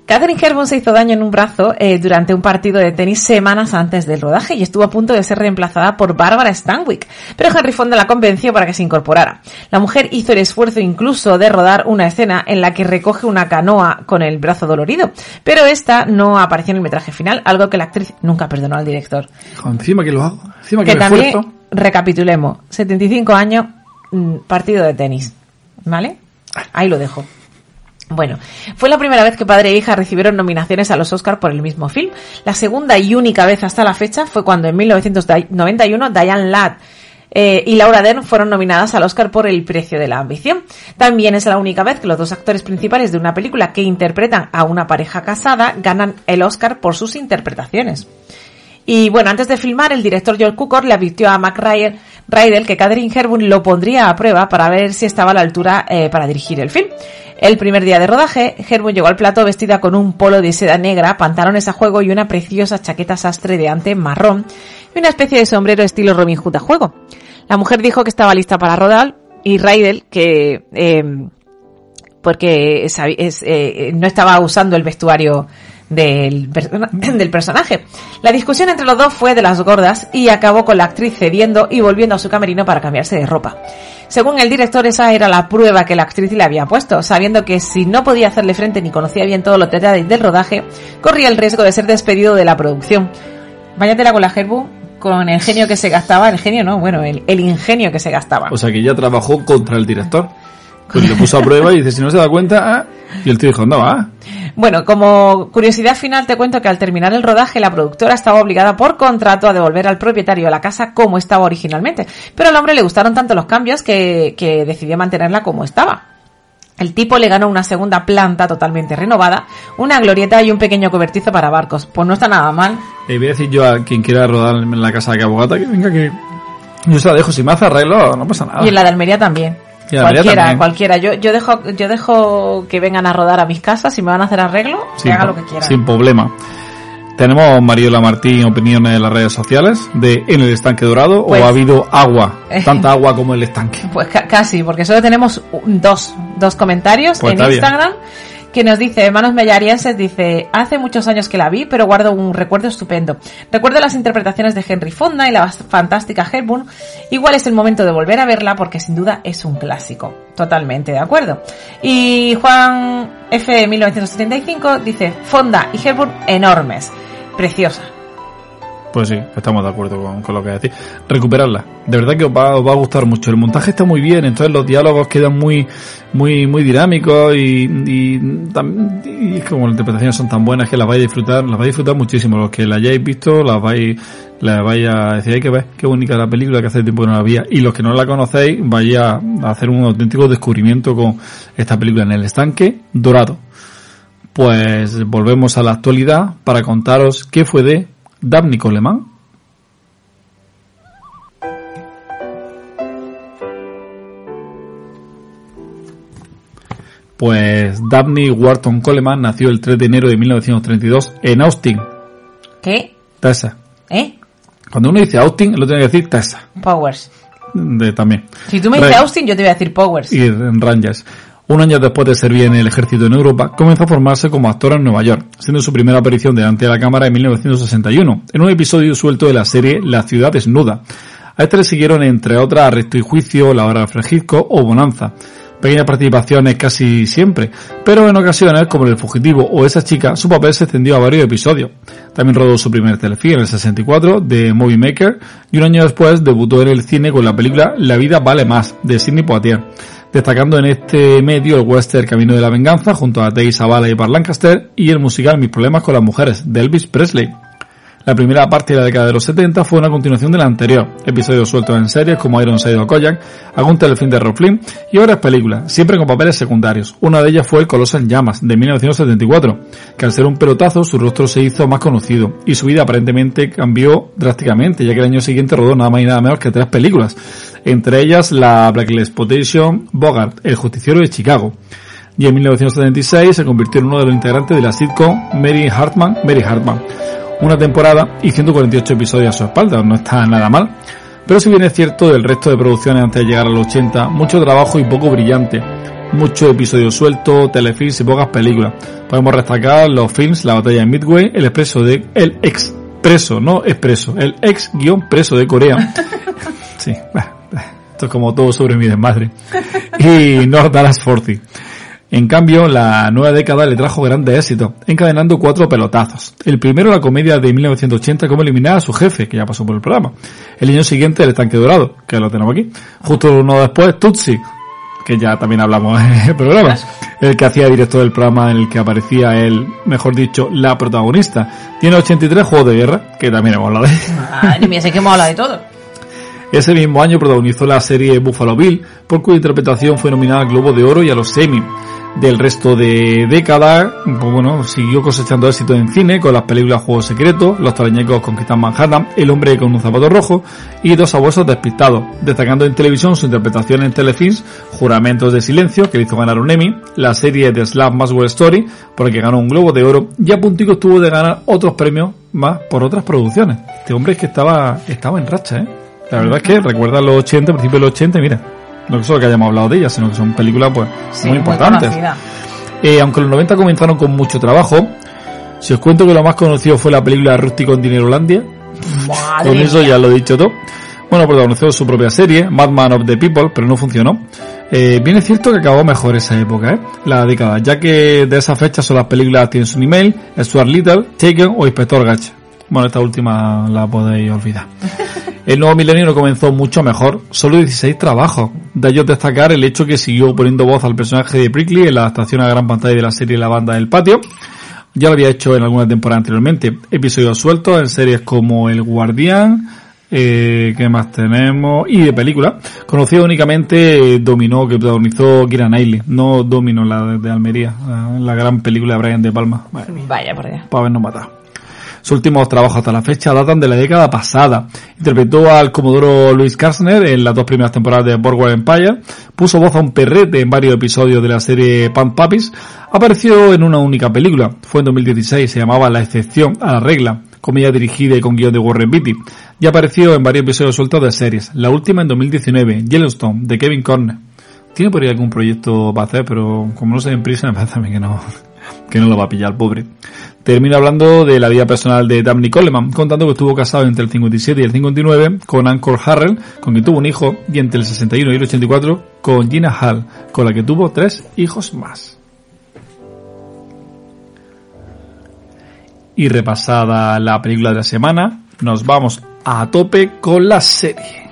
Catherine Hepburn se hizo daño en un brazo eh, durante un partido de tenis semanas antes del rodaje y estuvo a punto de ser reemplazada por Barbara Stanwyck, pero Henry Fonda la convenció para que se incorporara. La mujer hizo el esfuerzo incluso de rodar una escena en la que recoge una canoa con el brazo dolorido, pero esta no apareció en el metraje final, algo que la actriz nunca perdonó al director. Encima que lo hago, encima que, Que me también, esfuerzo. recapitulemos, 75 años, mm, partido de tenis, ¿vale? Ahí lo dejo. Bueno, fue la primera vez que padre e hija recibieron nominaciones a los Oscar por el mismo film. La segunda y única vez hasta la fecha fue cuando en 1991 Diane Ladd eh, y Laura Dern fueron nominadas al Oscar por El precio de la ambición. También es la única vez que los dos actores principales de una película que interpretan a una pareja casada ganan el Oscar por sus interpretaciones. Y bueno, antes de filmar, el director Joel Cukor le advirtió a Mac Rydell, que Catherine Hepburn lo pondría a prueba para ver si estaba a la altura eh, para dirigir el film. El primer día de rodaje, Hepburn llegó al plato vestida con un polo de seda negra, pantalones a juego y una preciosa chaqueta sastre de ante marrón y una especie de sombrero estilo Robin Hood a juego. La mujer dijo que estaba lista para rodar y Rydell que eh, porque es, eh, no estaba usando el vestuario del, del personaje. La discusión entre los dos fue de las gordas y acabó con la actriz cediendo y volviendo a su camerino para cambiarse de ropa. Según el director, esa era la prueba que la actriz le había puesto, sabiendo que si no podía hacerle frente ni conocía bien todos los detalles del rodaje, corría el riesgo de ser despedido de la producción. Váyatela con la Herbu, con el genio que se gastaba, el genio no, bueno, el, el ingenio que se gastaba. O sea que ella trabajó contra el director. Pues le puso a prueba y dice, si no se da cuenta, ah. Y el tío dijo, no, ah. Bueno, como curiosidad final te cuento que al terminar el rodaje la productora estaba obligada por contrato a devolver al propietario la casa como estaba originalmente, pero al hombre le gustaron tanto los cambios que, que decidió mantenerla como estaba. El tipo le ganó una segunda planta totalmente renovada, una glorieta y un pequeño cobertizo para barcos. Pues no está nada mal. Y voy a decir yo a quien quiera rodar en la casa de Cabogata que venga que... Yo se la dejo, si me hace arreglo, no pasa nada. Y en la de Almería también. Cualquiera, cualquiera. Yo, yo dejo, yo dejo que vengan a rodar a mis casas y me van a hacer arreglo, que haga lo que quieran. Sin problema. Tenemos Mariola Martín opiniones en las redes sociales de En el estanque dorado Pues- o ha habido agua, tanta agua como el estanque. Pues ca- casi, porque solo tenemos dos, dos comentarios Pues en bien. Que nos dice, Manos Mellarienses dice, hace muchos años que la vi, pero guardo un recuerdo estupendo. Recuerdo las interpretaciones de Henry Fonda y la fantástica Hepburn. Igual es el momento de volver a verla porque sin duda es un clásico. Totalmente de acuerdo. Y Juan F. 1975 dice, Fonda y Hepburn enormes. Preciosa. Pues sí, estamos de acuerdo con, con lo que decís. Recuperarla. De verdad que os va, os va a gustar mucho. El montaje está muy bien, entonces los diálogos quedan muy, muy, muy dinámicos y, y, y como las interpretaciones son tan buenas que las vais a disfrutar, las vais a disfrutar muchísimo. Los que la hayáis visto, las vais, las vais a decir, hay que ver, qué bonita la película que hace tiempo que no la había. Y los que no la conocéis, vais a hacer un auténtico descubrimiento con esta película en el estanque dorado. Pues volvemos a la actualidad para contaros qué fue de Dabney Coleman. Pues Dabney Wharton Coleman nació el 3 de enero de 1932 en Austin, ¿Qué? Texas. ¿Eh? Cuando uno dice Austin, lo tiene que decir Texas. Powers. De, también. Si tú me dices Austin, yo te voy a decir Powers. y en Rangers. Un año después de servir en el ejército en Europa, comenzó a formarse como actor en Nueva York, siendo su primera aparición delante de la cámara en 1961, en un episodio suelto de la serie La ciudad desnuda. A este le siguieron, entre otras, Arresto y Juicio, La hora del Francisco o Bonanza. Pequeñas participaciones casi siempre, pero en ocasiones, como El Fugitivo o Esa chica, su papel se extendió a varios episodios. También rodó su primer telefilm en el 64 de Movie Maker y un año después debutó en el cine con la película La vida vale más de Sidney Poitier, destacando en este medio el western Camino de la Venganza junto a Tay Zavala y Bar Lancaster y el musical Mis problemas con las mujeres de Elvis Presley. La primera parte de la década de los 70 fue una continuación de la anterior, episodios sueltos en series como Ironside o Koyak, algún telefilm de Rob Flynn y varias películas, siempre con papeles secundarios. Una de ellas fue El Coloso en Llamas, de 1974, que al ser un pelotazo su rostro se hizo más conocido y su vida aparentemente cambió drásticamente, ya que el año siguiente rodó nada más y nada menos que tres películas, entre ellas la Black Exploitation, Bogart, El Justiciero de Chicago y en 1976 se convirtió en uno de los integrantes de la sitcom Mary Hartman, Mary Hartman. Una temporada y 148 episodios a su espalda, no está nada mal. Pero si bien es cierto del resto de producciones antes de llegar a los 80, mucho trabajo y poco brillante. muchos episodios sueltos, telefilms y pocas películas. Podemos destacar los films La batalla de Midway, El expreso de el expreso, no expreso, el ex guion preso de Corea. Sí, esto es como todo sobre mi desmadre. Y North Dallas 40. En cambio, la nueva década le trajo grandes éxitos, encadenando cuatro pelotazos. El primero, la comedia de 1980, como eliminar a su jefe, que ya pasó por el programa. El año siguiente, el estanque dorado, que lo tenemos aquí. Justo uno después, Tutsi, que ya también hablamos en el programa. El que hacía directo del programa en el que aparecía él, mejor dicho, la protagonista. Tiene 83 juegos de guerra, que también hemos hablado de Madre mía, sé que hemos hablado de todo. Ese mismo año protagonizó la serie Buffalo Bill, por cuya interpretación fue nominada al Globo de Oro y a los Emmy. Del resto de décadas, pues bueno, siguió cosechando éxito en cine con las películas Juegos Secretos, Los Talañecos conquistan Manhattan, El Hombre con un zapato rojo y Dos abuesos despistados, destacando en televisión su interpretación en telefilms Juramentos de Silencio, que le hizo ganar un Emmy, la serie de Slap Maswell Story, por el que ganó un Globo de Oro, y a puntico estuvo de ganar otros premios más por otras producciones. Este hombre es que estaba, estaba en racha, ¿eh? La verdad es que recuerda los 80, principios de los 80, mira, no solo que hayamos hablado de ellas, sino que son películas pues Sí, muy muy importantes. conocida. Eh, aunque los 90 comenzaron con mucho trabajo, si os cuento que lo más conocido fue la película Rusty con Dinerolandia, Madre con eso ya lo he dicho todo. Bueno, protagonizó su propia serie, Madman of the People, pero no funcionó. Eh, bien es cierto que acabó mejor esa época, ¿eh? la década, ya que de esa fecha son las películas Tienes un email, Stuart Little, Taken o Inspector Gadget. Bueno, esta última la podéis olvidar. El nuevo milenio no comenzó mucho mejor, solo 16 trabajos. De ellos destacar el hecho que siguió poniendo voz al personaje de Prickly en la adaptación a gran pantalla de la serie La Banda del Patio. Ya lo había hecho en alguna temporada anteriormente. Episodios sueltos en series como El Guardián, eh, ¿qué más tenemos? Y de película. Conocido únicamente eh, Dominó, que protagonizó Kira Knightley, no Domino, la de, de Almería, la, la gran película de Brian De Palma. Vaya por Dios. para habernos matado. Sus últimos trabajos hasta la fecha datan de la década pasada. Interpretó al comodoro Luis Karsner en las dos primeras temporadas de Boardwalk Empire. Puso voz a un perrete en varios episodios de la serie Pan Puppies. Apareció en una única película. Fue en 2016. Se llamaba La excepción a la regla. Comedia dirigida y con guion de Warren Beatty. Y apareció en varios episodios sueltos de series. La última en 2019. Yellowstone, de Kevin Corner. Tiene por ahí algún proyecto para hacer, pero como no se en prisa, me parece que no, que no lo va a pillar, pobre. Termina hablando de la vida personal de Dabney Coleman, contando que estuvo casado entre el 57 y el 59 con Anchor Harrell, con quien tuvo un hijo, y entre el 61 y el 84 con Gina Hall, con la que tuvo tres hijos más. Y repasada la película de la semana, nos vamos a tope con la serie.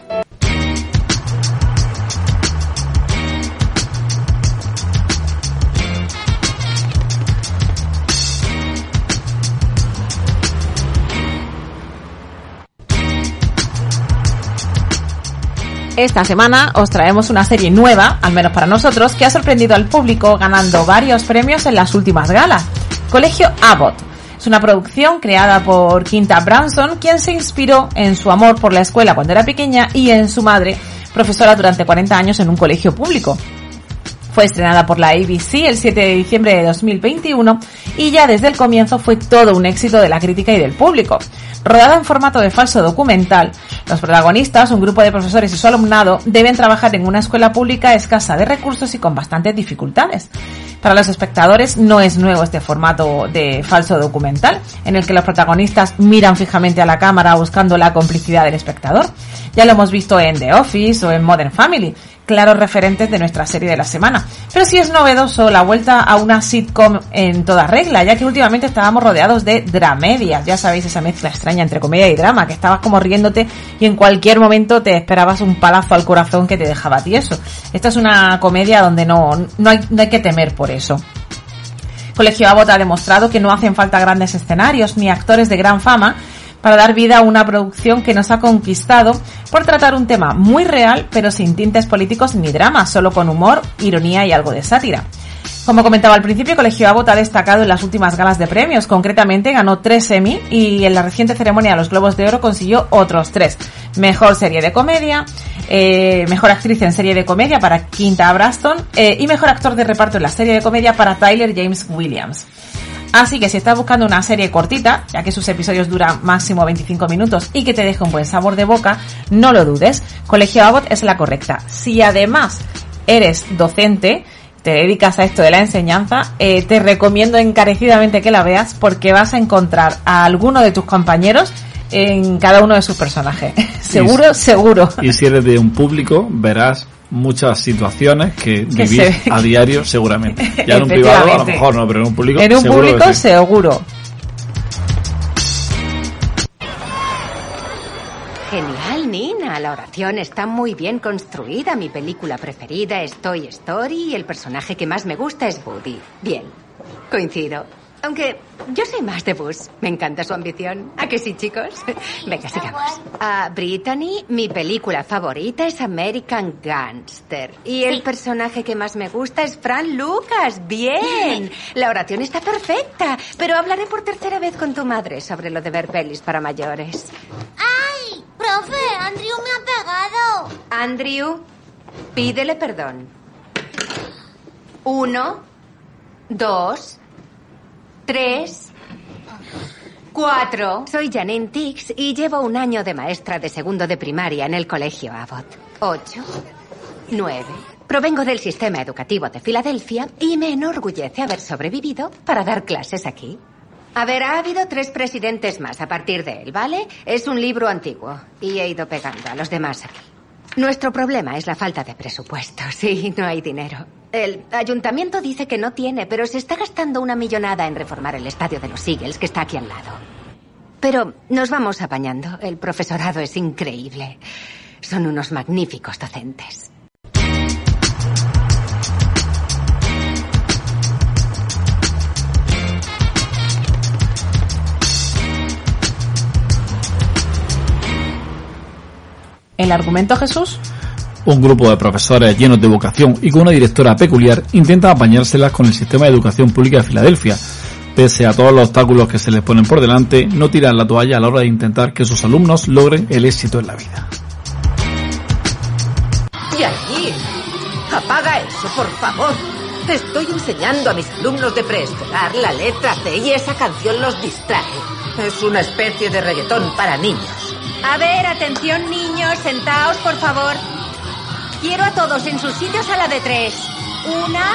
Esta semana os traemos una serie nueva, al menos para nosotros, que ha sorprendido al público ganando varios premios en las últimas galas. Colegio Abbott. Es una producción creada por Quinta Branson, quien se inspiró en su amor por la escuela cuando era pequeña y en su madre, profesora durante 40 años en un colegio público. Fue estrenada por la ABC el 7 de diciembre de 2021 y ya desde el comienzo fue todo un éxito de la crítica y del público. Rodada en formato de falso documental, los protagonistas, un grupo de profesores y su alumnado, deben trabajar en una escuela pública escasa de recursos y con bastantes dificultades. Para los espectadores no es nuevo este formato de falso documental, en el que los protagonistas miran fijamente a la cámara buscando la complicidad del espectador. Ya lo hemos visto en The Office o en Modern Family, claros referentes de nuestra serie de la semana. Pero sí es novedoso la vuelta a una sitcom en toda regla, ya que últimamente estábamos rodeados de dramedias, ya sabéis esa mezcla extraña entre comedia y drama, que estabas como riéndote y en cualquier momento te esperabas un palazo al corazón que te dejaba tieso. Esta es una comedia donde no, no, hay, que temer por eso. Colegio Abbott ha demostrado que no hacen falta grandes escenarios ni actores de gran fama para dar vida a una producción que nos ha conquistado por tratar un tema muy real pero sin tintes políticos ni drama, solo con humor, ironía y algo de sátira. Como comentaba al principio, Colegio Abbott ha destacado en las últimas galas de premios. Concretamente ganó tres Emmy y en la reciente ceremonia de los Globos de Oro consiguió otros tres. Mejor serie de comedia, eh, mejor actriz en serie de comedia para Quinta Braston eh, y mejor actor de reparto en la serie de comedia para Tyler James Williams. Así que si estás buscando una serie cortita, ya que sus episodios duran máximo 25 minutos y que te deje un buen sabor de boca, no lo dudes, Colegio Abbott es la correcta. Si además eres docente te dedicas a esto de la enseñanza, eh, te recomiendo encarecidamente que la veas porque vas a encontrar a alguno de tus compañeros en cada uno de sus personajes. seguro, seguro. Y si eres de un público, verás muchas situaciones que, Que vivís se- a diario seguramente. Ya en un privado a lo mejor no, pero en un público en un seguro que público sí. seguro. Genial, Nina. La oración está muy bien construida. Mi película preferida es Toy Story y el personaje que más me gusta es Woody. Bien, coincido. Aunque yo soy más de Buzz. Me encanta su ambición. ¿A que sí, chicos? Venga, sigamos. Ah, Brittany, mi película favorita es American Gangster. Y el personaje que más me gusta es Fran Lucas. Bien. La oración está perfecta. Pero hablaré por tercera vez con tu madre sobre lo de ver pelis para mayores. ¡Ay! Profe, Andrew me ha pegado. Andrew, pídele perdón. Uno, dos, tres, cuatro. Soy Janine Tix y llevo un año de maestra de segundo de primaria en el colegio Abbott. Ocho, nueve. Provengo del sistema educativo de Filadelfia y me enorgullece haber sobrevivido para dar clases aquí. A ver, ha habido tres presidentes más a partir de él, ¿vale? Es un libro antiguo y he ido pegando a los demás aquí. Nuestro problema es la falta de presupuesto. Sí, no hay dinero. El ayuntamiento dice que no tiene, pero se está gastando una millonada en reformar el estadio de los Eagles, que está aquí al lado. Pero nos vamos apañando. El profesorado es increíble. Son unos magníficos docentes. El argumento, Jesús, Un grupo de profesores llenos de vocación y con una directora peculiar intenta apañárselas con el sistema de educación pública de Filadelfia. Pese a todos los obstáculos que se les ponen por delante, no tiran la toalla a la hora de intentar que sus alumnos logren el éxito en la vida. Yair, apaga eso, por favor. Estoy enseñando a mis alumnos de preescolar la letra C y esa canción los distrae. Es una especie de reggaetón para niños. A ver, atención niños, sentaos por favor. Quiero a todos en sus sitios a la de tres. Una,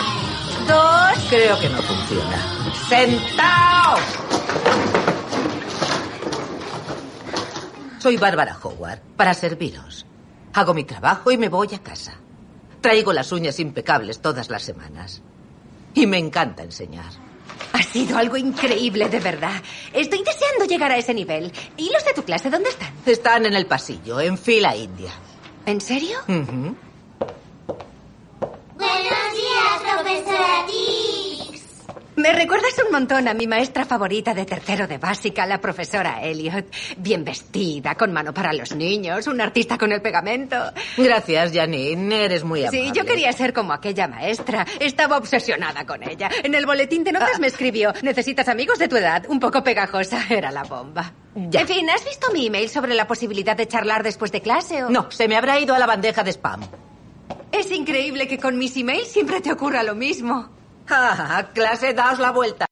dos. Creo que no funciona. ¡Sentaos! Soy Bárbara Howard, para serviros. Hago mi trabajo y me voy a casa. Traigo las uñas impecables todas las semanas. Y me encanta enseñar. Ha sido algo increíble, de verdad. Estoy deseando llegar a ese nivel. ¿Y los de tu clase dónde están? Están en el pasillo, en fila india. ¿En serio días, profesora Tix. Me recuerdas un montón a mi maestra favorita de tercero de básica, la profesora Elliot. Bien vestida, con mano para los niños, un artista con el pegamento. Gracias, Janine. Eres muy amable. Sí, yo quería ser como aquella maestra. Estaba obsesionada con ella. En el boletín de Ah. notas me escribió, necesitas amigos de tu edad, un poco pegajosa. Era la bomba. En fin, ¿has visto mi email sobre la posibilidad de charlar después de clase o...? No, se me habrá ido a la bandeja de spam. Es increíble que con mis emails siempre te ocurra lo mismo. Ah, clase, daos la vuelta.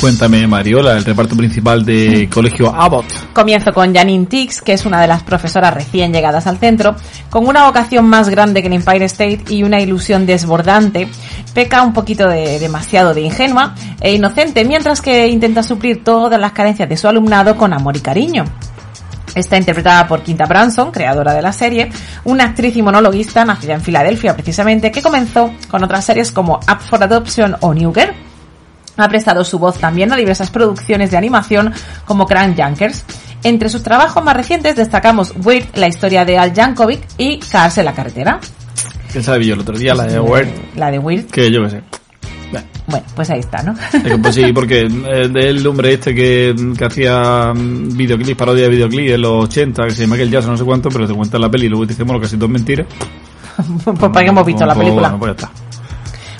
Cuéntame, Mariola, el reparto principal de Colegio Abbott. Comienzo con Janine Tix, que es una de las profesoras recién llegadas al centro, con una vocación más grande que en Empire State y una ilusión desbordante. Peca un poquito de demasiado de ingenua e inocente, mientras que intenta suplir todas las carencias de su alumnado con amor y cariño. Está interpretada por Quinta Branson, creadora de la serie, una actriz y monologuista nacida en Filadelfia precisamente, que comenzó con otras series como Up for Adoption o New Girl. Ha prestado su voz también a diversas producciones de animación como Crank Yankers. Entre sus trabajos más recientes destacamos Weird, la historia de Al Yankovic y Cars en la carretera. ¿Quién sabe yo el otro día? La de Word. La de Weird. Que yo qué sé. Bueno, pues ahí está, ¿no? Pues sí, porque eh, del hombre este que, que hacía mm, videoclips, parodia de videoclips en los 80, que se llama Michael Jackson, no sé cuánto, pero te cuenta la peli y luego te dice, bueno, casi todo es mentira. pues para que hemos visto la Pues, película. Bueno, pues ya está.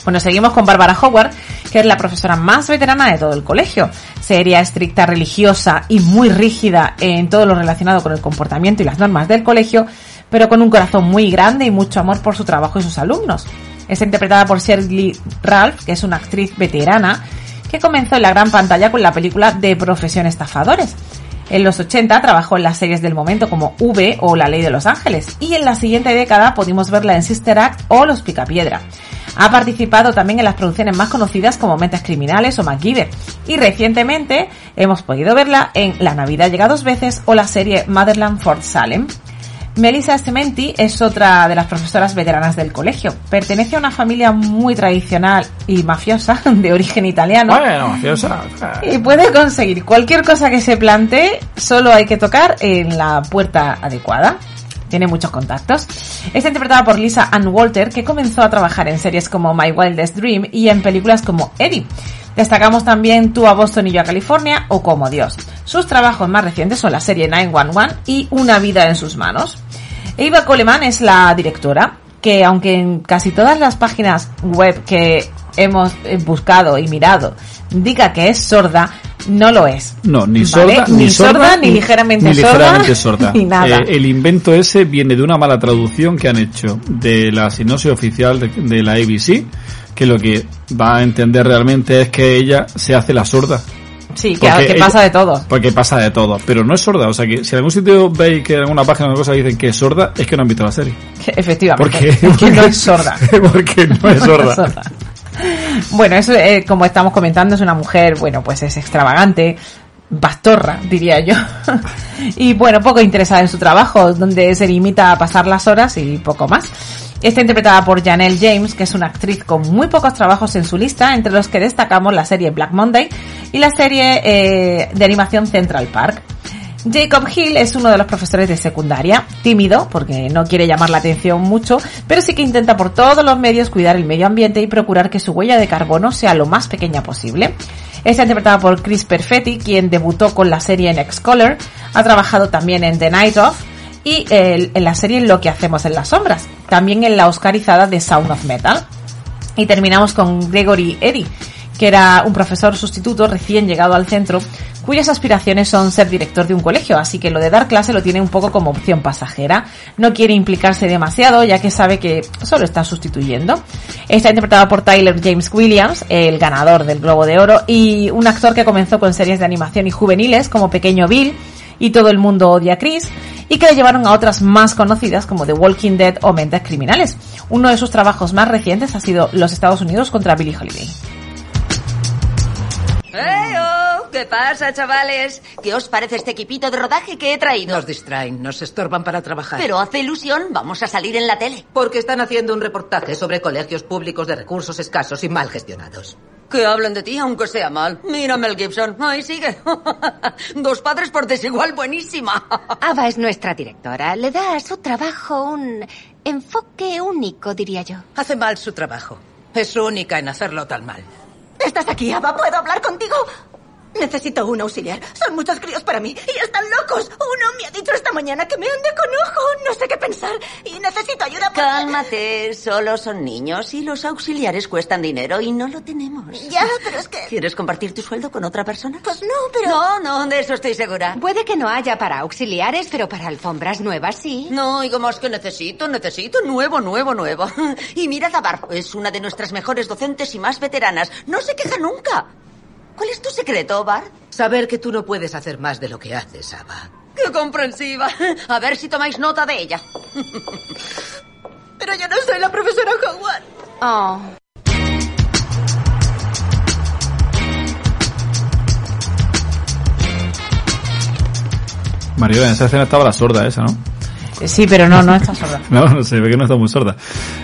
Bueno, seguimos con Bárbara Howard, que es la profesora más veterana de todo el colegio. Seria, estricta, religiosa y muy rígida en todo lo relacionado con el comportamiento y las normas del colegio, pero con un corazón muy grande y mucho amor por su trabajo y sus alumnos. Está interpretada por Shirley Ralph, que es una actriz veterana que comenzó en la gran pantalla con la película de Profesión Estafadores. En los 80 trabajó en las series del momento como V o La Ley de los Ángeles y en la siguiente década pudimos verla en Sister Act o Los Picapiedra. Ha participado también en las producciones más conocidas como Mentes Criminales o MacGyver y recientemente hemos podido verla en La Navidad llega dos veces o la serie Motherland Fort Salem. Melissa Cementi es otra de las profesoras veteranas del colegio. Pertenece a una familia muy tradicional y mafiosa de origen italiano. Bueno, mafiosa. Y puede conseguir cualquier cosa que se plantee, solo hay que tocar en la puerta adecuada. Tiene muchos contactos. Está interpretada por Lisa Ann Walter, que comenzó a trabajar en series como My Wildest Dream y en películas como Eddie. Destacamos también Tú a Boston y yo a California o Como Dios. Sus trabajos más recientes son la serie 911 y Una vida en sus manos. Eva Coleman es la directora, que aunque en casi todas las páginas web que hemos eh, buscado y mirado diga que es sorda, no lo es. No, ni ¿Vale? sorda, Ni sorda, ni ligeramente ni sorda, ligeramente sorda. ni nada. Eh, el invento ese viene de una mala traducción que han hecho de la sinopsis oficial de, de la ABC, que lo que va a entender realmente es que ella se hace la sorda. Sí, que, Porque que ella- pasa de todo. Porque pasa de todo, pero no es sorda. O sea que si en algún sitio veis que en alguna página o cosa dicen que es sorda, es que no han visto la serie. Efectivamente. Porque, Es que no es sorda. porque no es sorda. sorda. Bueno, eso, eh, como estamos comentando, es una mujer, bueno, pues es extravagante, bastorra, diría yo. y bueno, poco interesada en su trabajo, donde se limita a pasar las horas y poco más. Está interpretada por Janelle James, que es una actriz con muy pocos trabajos en su lista, entre los que destacamos la serie Black Monday y la serie eh, de animación Central Park. Jacob Hill es uno de los profesores de secundaria, tímido, porque no quiere llamar la atención mucho, pero sí que intenta por todos los medios cuidar el medio ambiente y procurar que su huella de carbono sea lo más pequeña posible. Está interpretada por Chris Perfetti, quien debutó con la serie en X-Color, ha trabajado también en The Night Of y en la serie Lo que hacemos en las sombras, también en la oscarizada de Sound of Metal. Y terminamos con Gregory Eddy, que era un profesor sustituto recién llegado al centro, cuyas aspiraciones son ser director de un colegio, así que lo de dar clase lo tiene un poco como opción pasajera. No quiere implicarse demasiado, ya que sabe que solo está sustituyendo. Está interpretado por Tyler James Williams, el ganador del Globo de Oro, y un actor que comenzó con series de animación y juveniles como Pequeño Bill y Todo el mundo odia a Chris, y que le llevaron a otras más conocidas como The Walking Dead o Mentes Criminales. Uno de sus trabajos más recientes ha sido Los Estados Unidos contra Billie Holiday. ¡Hey, oh! ¿Qué pasa, chavales? ¿Qué os parece este equipito de rodaje que he traído? Nos distraen, nos estorban para trabajar. Pero hace ilusión, vamos a salir en la tele. Porque están haciendo un reportaje sobre colegios públicos de recursos escasos y mal gestionados. Que hablen de ti, aunque sea mal. Mira, Mel Gibson. Ahí sigue. Dos padres por desigual, buenísima. Ava es nuestra directora. Le da a su trabajo un enfoque único, diría yo. Hace mal su trabajo. Es única en hacerlo tan mal. ¿Estás aquí, Ava? ¿Puedo hablar contigo? Necesito un auxiliar. Son muchos críos para mí y están locos. Uno me ha dicho esta mañana que me ande con ojo. No sé qué pensar y necesito ayuda. porque- Cálmate, solo son niños y los auxiliares cuestan dinero y no lo tenemos. Ya, pero es que... ¿Quieres compartir tu sueldo con otra persona? Pues no, pero... No, no, de eso estoy segura. Puede que no haya para auxiliares, pero para alfombras nuevas sí. No, digo más que necesito, necesito nuevo, nuevo, nuevo. Y mira Dabar, es una de nuestras mejores docentes y más veteranas. No se queja nunca. ¿Cuál es tu secreto, Bar? Saber que tú no puedes hacer más de lo que haces, Ava. ¡Qué comprensiva! A ver si tomáis nota de ella. Pero yo no soy la profesora Howard. Oh. Mario, en esa escena estaba la sorda esa, ¿no? Sí, pero no, no está sorda. No, no se ve que no está muy sorda.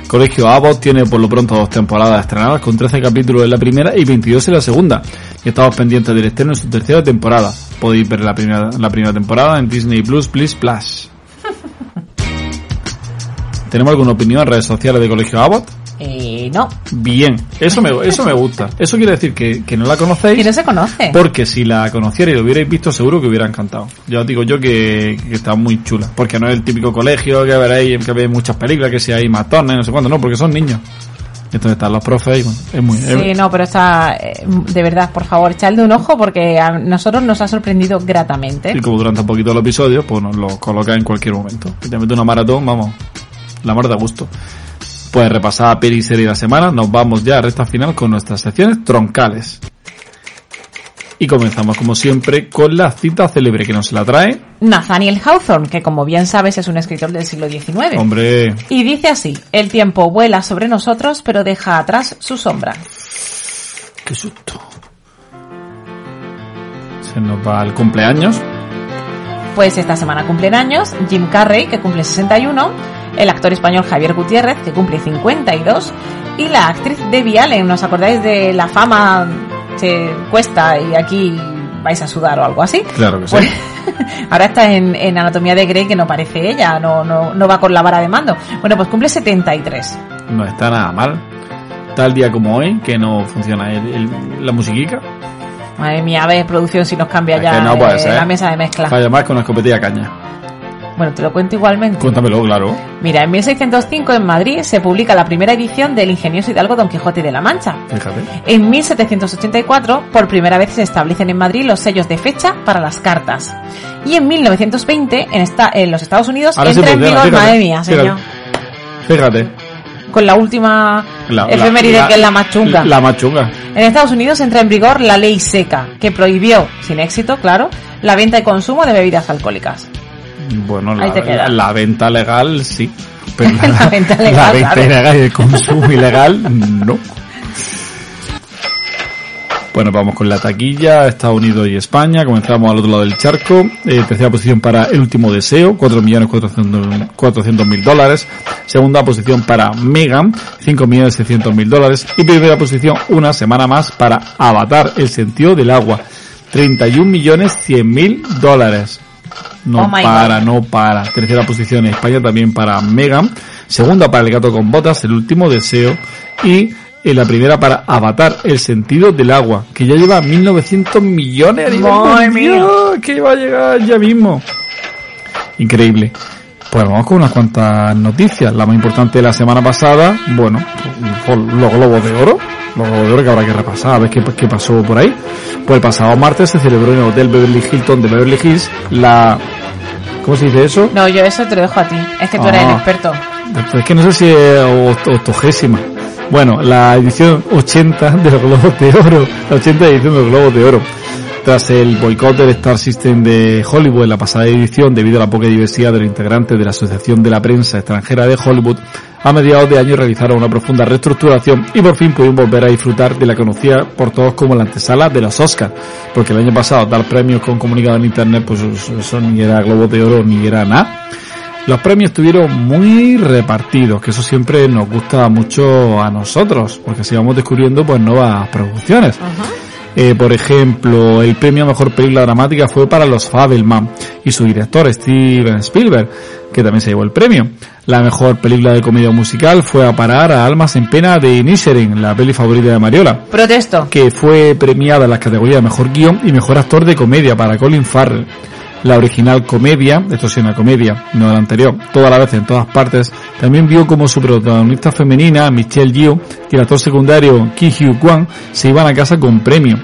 Colegio Abbott tiene por lo pronto dos temporadas estrenadas con 13 capítulos en la primera y 22 en la segunda. Y estamos pendientes del estreno en su tercera temporada. Podéis ver la primera, la primera temporada en Disney Plus, Please Plus. ¿Tenemos alguna opinión en redes sociales de Colegio Abbott? Eh, no. Bien, eso me, eso me gusta. Eso quiere decir que, que no la conocéis. Que no se conoce. Porque si la conocierais y lo hubierais visto, seguro que hubiera encantado. Ya os digo yo que, que está muy chula. Porque no es el típico colegio que veréis, que veis muchas películas, que si hay matones, no sé cuándo, no, porque son niños. Entonces están los profes y bueno, es muy... Sí, no, pero está, eh, de verdad, por favor, echadle un ojo porque a nosotros nos ha sorprendido gratamente. Y como durante un poquito los episodios, pues nos lo coloca en cualquier momento. Y te mete una maratón, vamos, la mar de gusto. Pues repasada peli y serie de la semana, nos vamos ya a recta final con nuestras secciones troncales. Y comenzamos como siempre con la cita célebre que nos la trae. Nathaniel Hawthorne, que como bien sabes es un escritor del siglo XIX. Hombre, Y dice así, el tiempo vuela sobre nosotros pero deja atrás su sombra. qué susto. Se nos va el cumpleaños. Pues esta semana cumplen años Jim Carrey, que cumple 61, el actor español Javier Gutiérrez, que cumple 52, y la actriz Debbie Allen. ¿Os acordáis de la fama se cuesta y aquí vais a sudar o algo así? Claro que sí. Pues, ahora está en, en Anatomía de Grey, que no parece ella, no, no, no va con la vara de mando. Bueno, pues cumple 73. No está nada mal. Tal día como hoy, que no funciona el- el- la musiquica. Madre mía, a ver, producción, si nos cambia Es ya no eh, la mesa de mezcla. Falla más con una escopetilla caña. Bueno, te lo cuento igualmente. Cuéntamelo, claro. Mira, en 1605 en Madrid se publica la primera edición del ingenioso hidalgo Don Quijote de la Mancha. Fíjate. En 1784, por primera vez se establecen en Madrid los sellos de fecha para las cartas. Y en 1920, en, esta, en los Estados Unidos, Ahora entra en funciona, vigor, madre mía, señor, Fíjate. con la última La- efeméride la- que es la más chunga. La más chunga. En Estados Unidos entra en vigor la ley seca, que prohibió, sin éxito, claro, la venta y consumo de bebidas alcohólicas. Bueno, la, venta legal sí. Pero la, La venta la legal, venta claro. ilegal y el consumo ilegal, no. Bueno, vamos con la taquilla, Estados Unidos y España. Comenzamos al otro lado del charco. Eh, tercera posición para El Último Deseo, 4.400.000 dólares. Segunda posición para Megan, 5.600.000 dólares. Y primera posición, una semana más, para Avatar, El Sentido del Agua, 31.100.000 dólares. No Oh para, no para. Tercera posición en España también para Megan. Segunda para El Gato con Botas, El Último Deseo. Y en la primera para Avatar, El Sentido del Agua, que ya lleva 1900 millones. Madre mundial, que va a llegar ya mismo. Increíble. Pues vamos con unas cuantas noticias. La más importante de la semana pasada, bueno, por los globos de oro. Oro que habrá que repasar, a ver qué, qué pasó por ahí. Pues el pasado martes se celebró en el Hotel Beverly Hilton de Beverly Hills la... ¿Cómo se dice eso? No, yo eso te lo dejo a ti. Es que tú eres el Ah. experto. Es que no sé si es oct- octogésima. Bueno, la edición 80 de los Globos de Oro. La 80 edición de los Globos de Oro. Tras el boicot del Star System de Hollywood en la pasada edición debido a la poca diversidad de los integrantes de la Asociación de la Prensa Extranjera de Hollywood, a mediados de año realizaron una profunda reestructuración y por fin pudieron volver a disfrutar de la conocida por todos como la antesala de los Oscars. Porque el año pasado dar premios con comunicado en internet, pues eso, ni era Globos de Oro ni era nada. Los premios estuvieron muy repartidos, que eso siempre nos gusta mucho a nosotros, porque así vamos descubriendo pues nuevas producciones. Eh, por ejemplo, el premio a mejor película dramática fue para Los Fabelman y su director Steven Spielberg, que también se llevó el premio. La mejor película de comedia musical fue a parar a Almas en Pena de Inisherin, la peli favorita de Mariola Protesto. que fue premiada en las categorías Mejor Guión y Mejor Actor de Comedia para Colin Farrell. La original comedia, esto sí una comedia, no la anterior, toda la vez en todas partes, también vio como su protagonista femenina, Michelle Yeoh, y el actor secundario Ki Hugh Kwan se iban a casa con premio.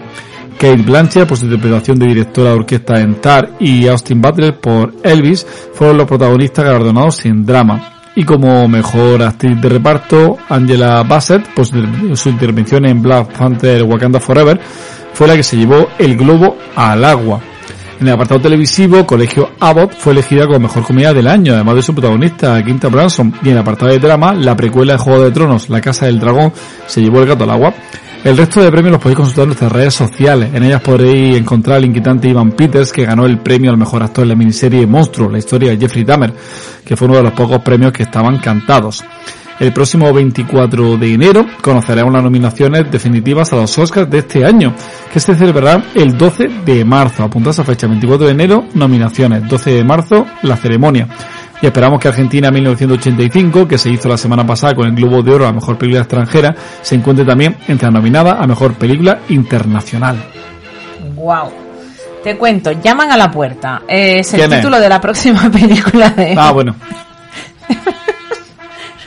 Kate Blanchett por su interpretación de directora de orquesta en Tar y Austin Butler por Elvis fueron los protagonistas galardonados en drama. Y como mejor actriz de reparto, Angela Bassett, por su intervención en Black Panther Wakanda Forever, fue la que se llevó el globo al agua. En el apartado televisivo, Colegio Abbott fue elegida como mejor comedia del año, además de su protagonista, Quinta Branson. Y en el apartado de drama, la precuela de Juego de Tronos, La Casa del Dragón, se llevó el gato al agua. El resto de premios los podéis consultar en nuestras redes sociales. En ellas podréis encontrar al inquietante Ivan Peters, que ganó el premio al mejor actor en la miniserie Monstruo, la historia de Jeffrey Dahmer, que fue uno de los pocos premios que estaban cantados. El próximo 24 de enero conoceremos las nominaciones definitivas a los Oscars de este año, que se celebrarán el 12 de marzo. Apunta esa fecha, 24 de enero, nominaciones, 12 de marzo, la ceremonia. Y esperamos que Argentina 1985, que se hizo la semana pasada con el Globo de Oro a Mejor Película Extranjera, se encuentre también entre las nominadas a Mejor Película Internacional. Wow. Te cuento, llaman a la puerta. Eh, Es el título de la próxima película de... Ah, bueno,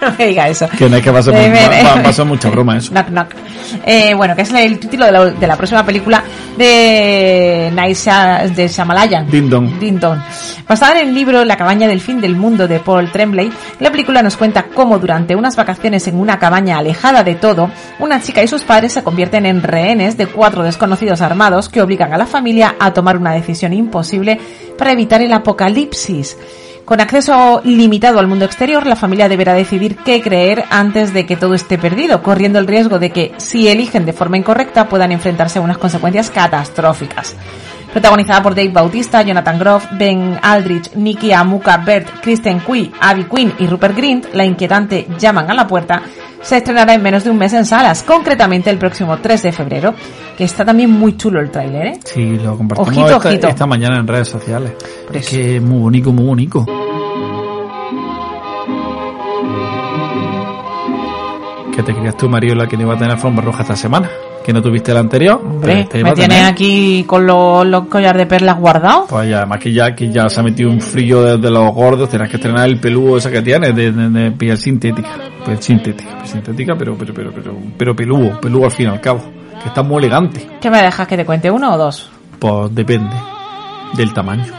no me diga eso. que no es que va a ser, Eh, va- va- va a ser mucha broma eso. Knock, knock. Eh, bueno, que es el título de la, de la próxima película de Sha- de Dong. Ding Dong. Basada en el libro La cabaña del fin del mundo de Paul Tremblay, la película nos cuenta cómo durante unas vacaciones en una cabaña alejada de todo, una chica y sus padres se convierten en rehenes de cuatro desconocidos armados que obligan a la familia a tomar una decisión imposible para evitar el apocalipsis. Con acceso limitado al mundo exterior, la familia deberá decidir qué creer antes de que todo esté perdido, corriendo el riesgo de que, si eligen de forma incorrecta, puedan enfrentarse a unas consecuencias catastróficas. Protagonizada por Dave Bautista, Jonathan Groff, Ben Aldrich, Nicky Amuka, Bert, Kristen Cui, Abby Quinn y Rupert Grint, la inquietante Llaman a la puerta, se estrenará en menos de un mes en salas, concretamente el próximo 3 de febrero, que está también muy chulo el tráiler, ¿eh? Sí, lo compartimos Ojito, esta, ojito. esta mañana en redes sociales. Es que es muy bonito, muy bonito. Que te creías tú, Mariola, que no iba a tener alfombra roja esta semana. Que no tuviste la anterior. Hombre, iba me tienes aquí con los, los collares de perlas guardados. Pues ya, además que ya, que ya se ha metido un frío de, de los gordos, tendrás que estrenar el peludo ese que tienes de, de, de piel sintética. Piel sintética, piel sintética, pero, pero, pero, pero, pero peludo, peludo al fin y al cabo. Que está muy elegante. ¿Qué me dejas que te cuente uno o dos? Pues depende del tamaño.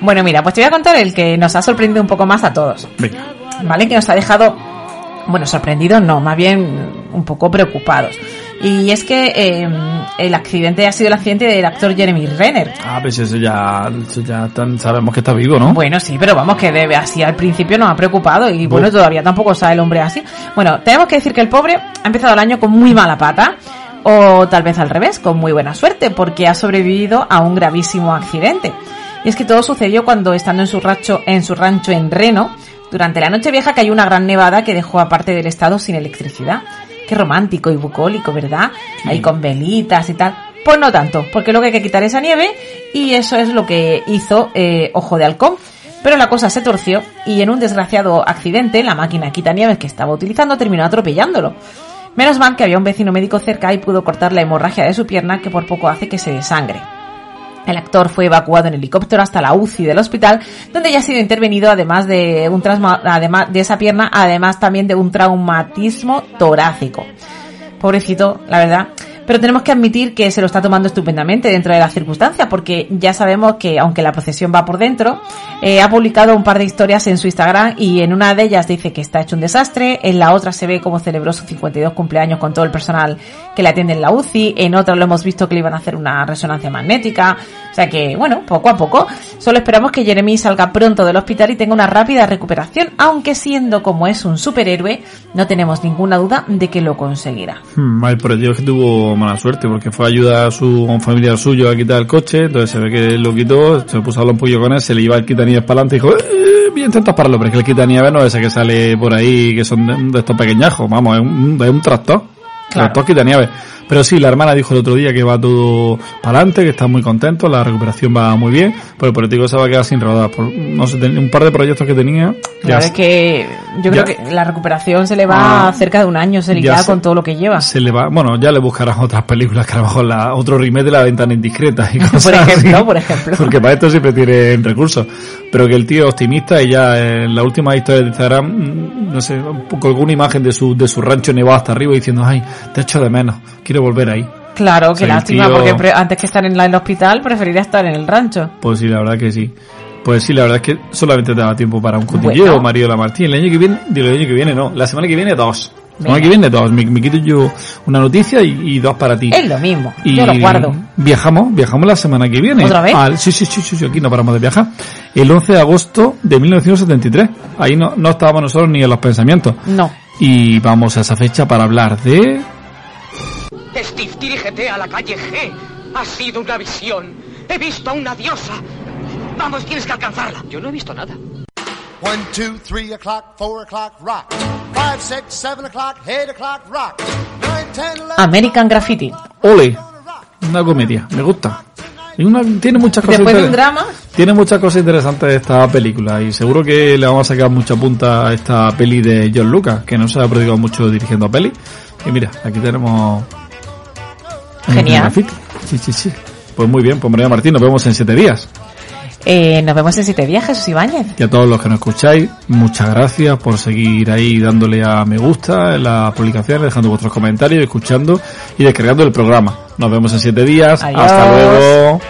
Bueno, mira, pues te voy a contar el que nos ha sorprendido un poco más a todos. Venga. ¿Vale? Que nos ha dejado, bueno, sorprendidos no, más bien un poco preocupados. Y es que eh, el accidente ha sido el accidente del actor Jeremy Renner. Ah, pues eso ya, eso ya tan- sabemos que está vivo, ¿no? Bueno, sí, pero vamos, que debe, así al principio nos ha preocupado y bueno, todavía tampoco sabe el hombre así. Bueno, tenemos que decir que el pobre ha empezado el año con muy mala pata, o tal vez al revés, con muy buena suerte, porque ha sobrevivido a un gravísimo accidente. Y es que todo sucedió cuando, estando en su rancho, en su rancho en Reno, durante la noche vieja cayó una gran nevada que dejó a parte del estado sin electricidad. Qué romántico y bucólico, ¿verdad? Ahí con velitas y tal. Pues no tanto, porque luego hay que quitar esa nieve y eso es lo que hizo eh, Ojo de Halcón. Pero la cosa se torció y en un desgraciado accidente la máquina quitanieves que estaba utilizando terminó atropellándolo. Menos mal que había un vecino médico cerca y pudo cortar la hemorragia de su pierna que por poco hace que se desangre. El actor fue evacuado en helicóptero hasta la UCI del hospital, donde ya ha sido intervenido además de un además de esa pierna, además también de un traumatismo torácico. Pobrecito, la verdad. Pero tenemos que admitir que se lo está tomando estupendamente dentro de las circunstancias, porque ya sabemos que, aunque la procesión va por dentro, eh, ha publicado un par de historias en su Instagram y en una de ellas dice que está hecho un desastre, en la otra se ve cómo celebró sus 52 cumpleaños con todo el personal que le atiende en la UCI, en otra lo hemos visto que le iban a hacer una resonancia magnética, o sea que, bueno, poco a poco, solo esperamos que Jeremy salga pronto del hospital y tenga una rápida recuperación, aunque siendo como es un superhéroe, no tenemos ninguna duda de que lo conseguirá. Hmm, Dios que tuvo mala suerte porque fue a ayudar a, su, a un familiar suyo a quitar el coche, entonces se ve que lo quitó, se puso a hablar un pollo con él, se le iba el quitanieves para adelante y dijo, eh, voy a intentar pararlo, pero es que el quitanieves no es ese que sale por ahí, que son de, de estos pequeñajos, vamos, es un, es un tractor, tractor quitanieves. Pero sí, la hermana dijo el otro día que va todo para adelante, que está muy contento, la recuperación va muy bien, pero el político se va a quedar sin rodar. Por, no sé, un par de proyectos que tenía. Claro, es que yo ya- creo que la recuperación se le va Ah, cerca de un año, se le ya queda se- con todo lo que lleva. se le va, bueno, ya le buscarán otras películas que a lo mejor la, otro remake de la ventana indiscreta y cosas Por ejemplo, así. por ejemplo. Porque para esto siempre tienen recursos. Pero que el tío es optimista y ya en la última historia de Instagram, mm, no sé, un poco alguna imagen de su, de su rancho nevado hasta arriba diciendo, ay, te echo de menos, quiero volver ahí. Claro, O qué sea, lástima, tío- porque antes que estar en la- el hospital preferiría estar en el rancho. Pues sí, la verdad que sí. Pues sí, la verdad es que solamente te da tiempo para un cotilleo, Bueno. Mariola Martín. El año que viene, digo, el año que viene no, la semana que viene dos. La semana que viene dos. Me, me quito yo una noticia y, y dos para ti. Es lo mismo, Y yo lo guardo. Viajamos, viajamos la semana que viene. ¿Otra vez? Al- sí, sí, sí, sí, sí, aquí no paramos de viajar. El 11 de agosto de 1973. Ahí no, no estábamos nosotros ni en los pensamientos. No. Y vamos a esa fecha para hablar de... Steve, dirígete a la calle G. Ha sido una visión. He visto a una diosa. Vamos, tienes que alcanzarla. Yo no he visto nada. One, two, three o'clock, four o'clock, rock. Five, six, seven o'clock, eight o'clock, rock. Nine, ten, eleven. American Graffiti. Ole. Una comedia, me gusta. Y una, tiene muchas cosas Después de un drama, Tiene muchas cosas interesantes esta película y seguro que le vamos a sacar mucha punta a esta peli de John Lucas, que no se ha prodigado mucho dirigiendo peli. Y mira, aquí tenemos... Genial. Sí, sí, sí. Pues muy bien, pues María Martín, nos vemos en siete días. Eh, nos vemos en Siete Viajes, Jesús Ibáñez. Y a todos los que nos escucháis, muchas gracias por seguir ahí dándole a me gusta en las publicaciones, dejando vuestros comentarios, escuchando y descargando el programa. Nos vemos en siete días. Adiós. Hasta luego.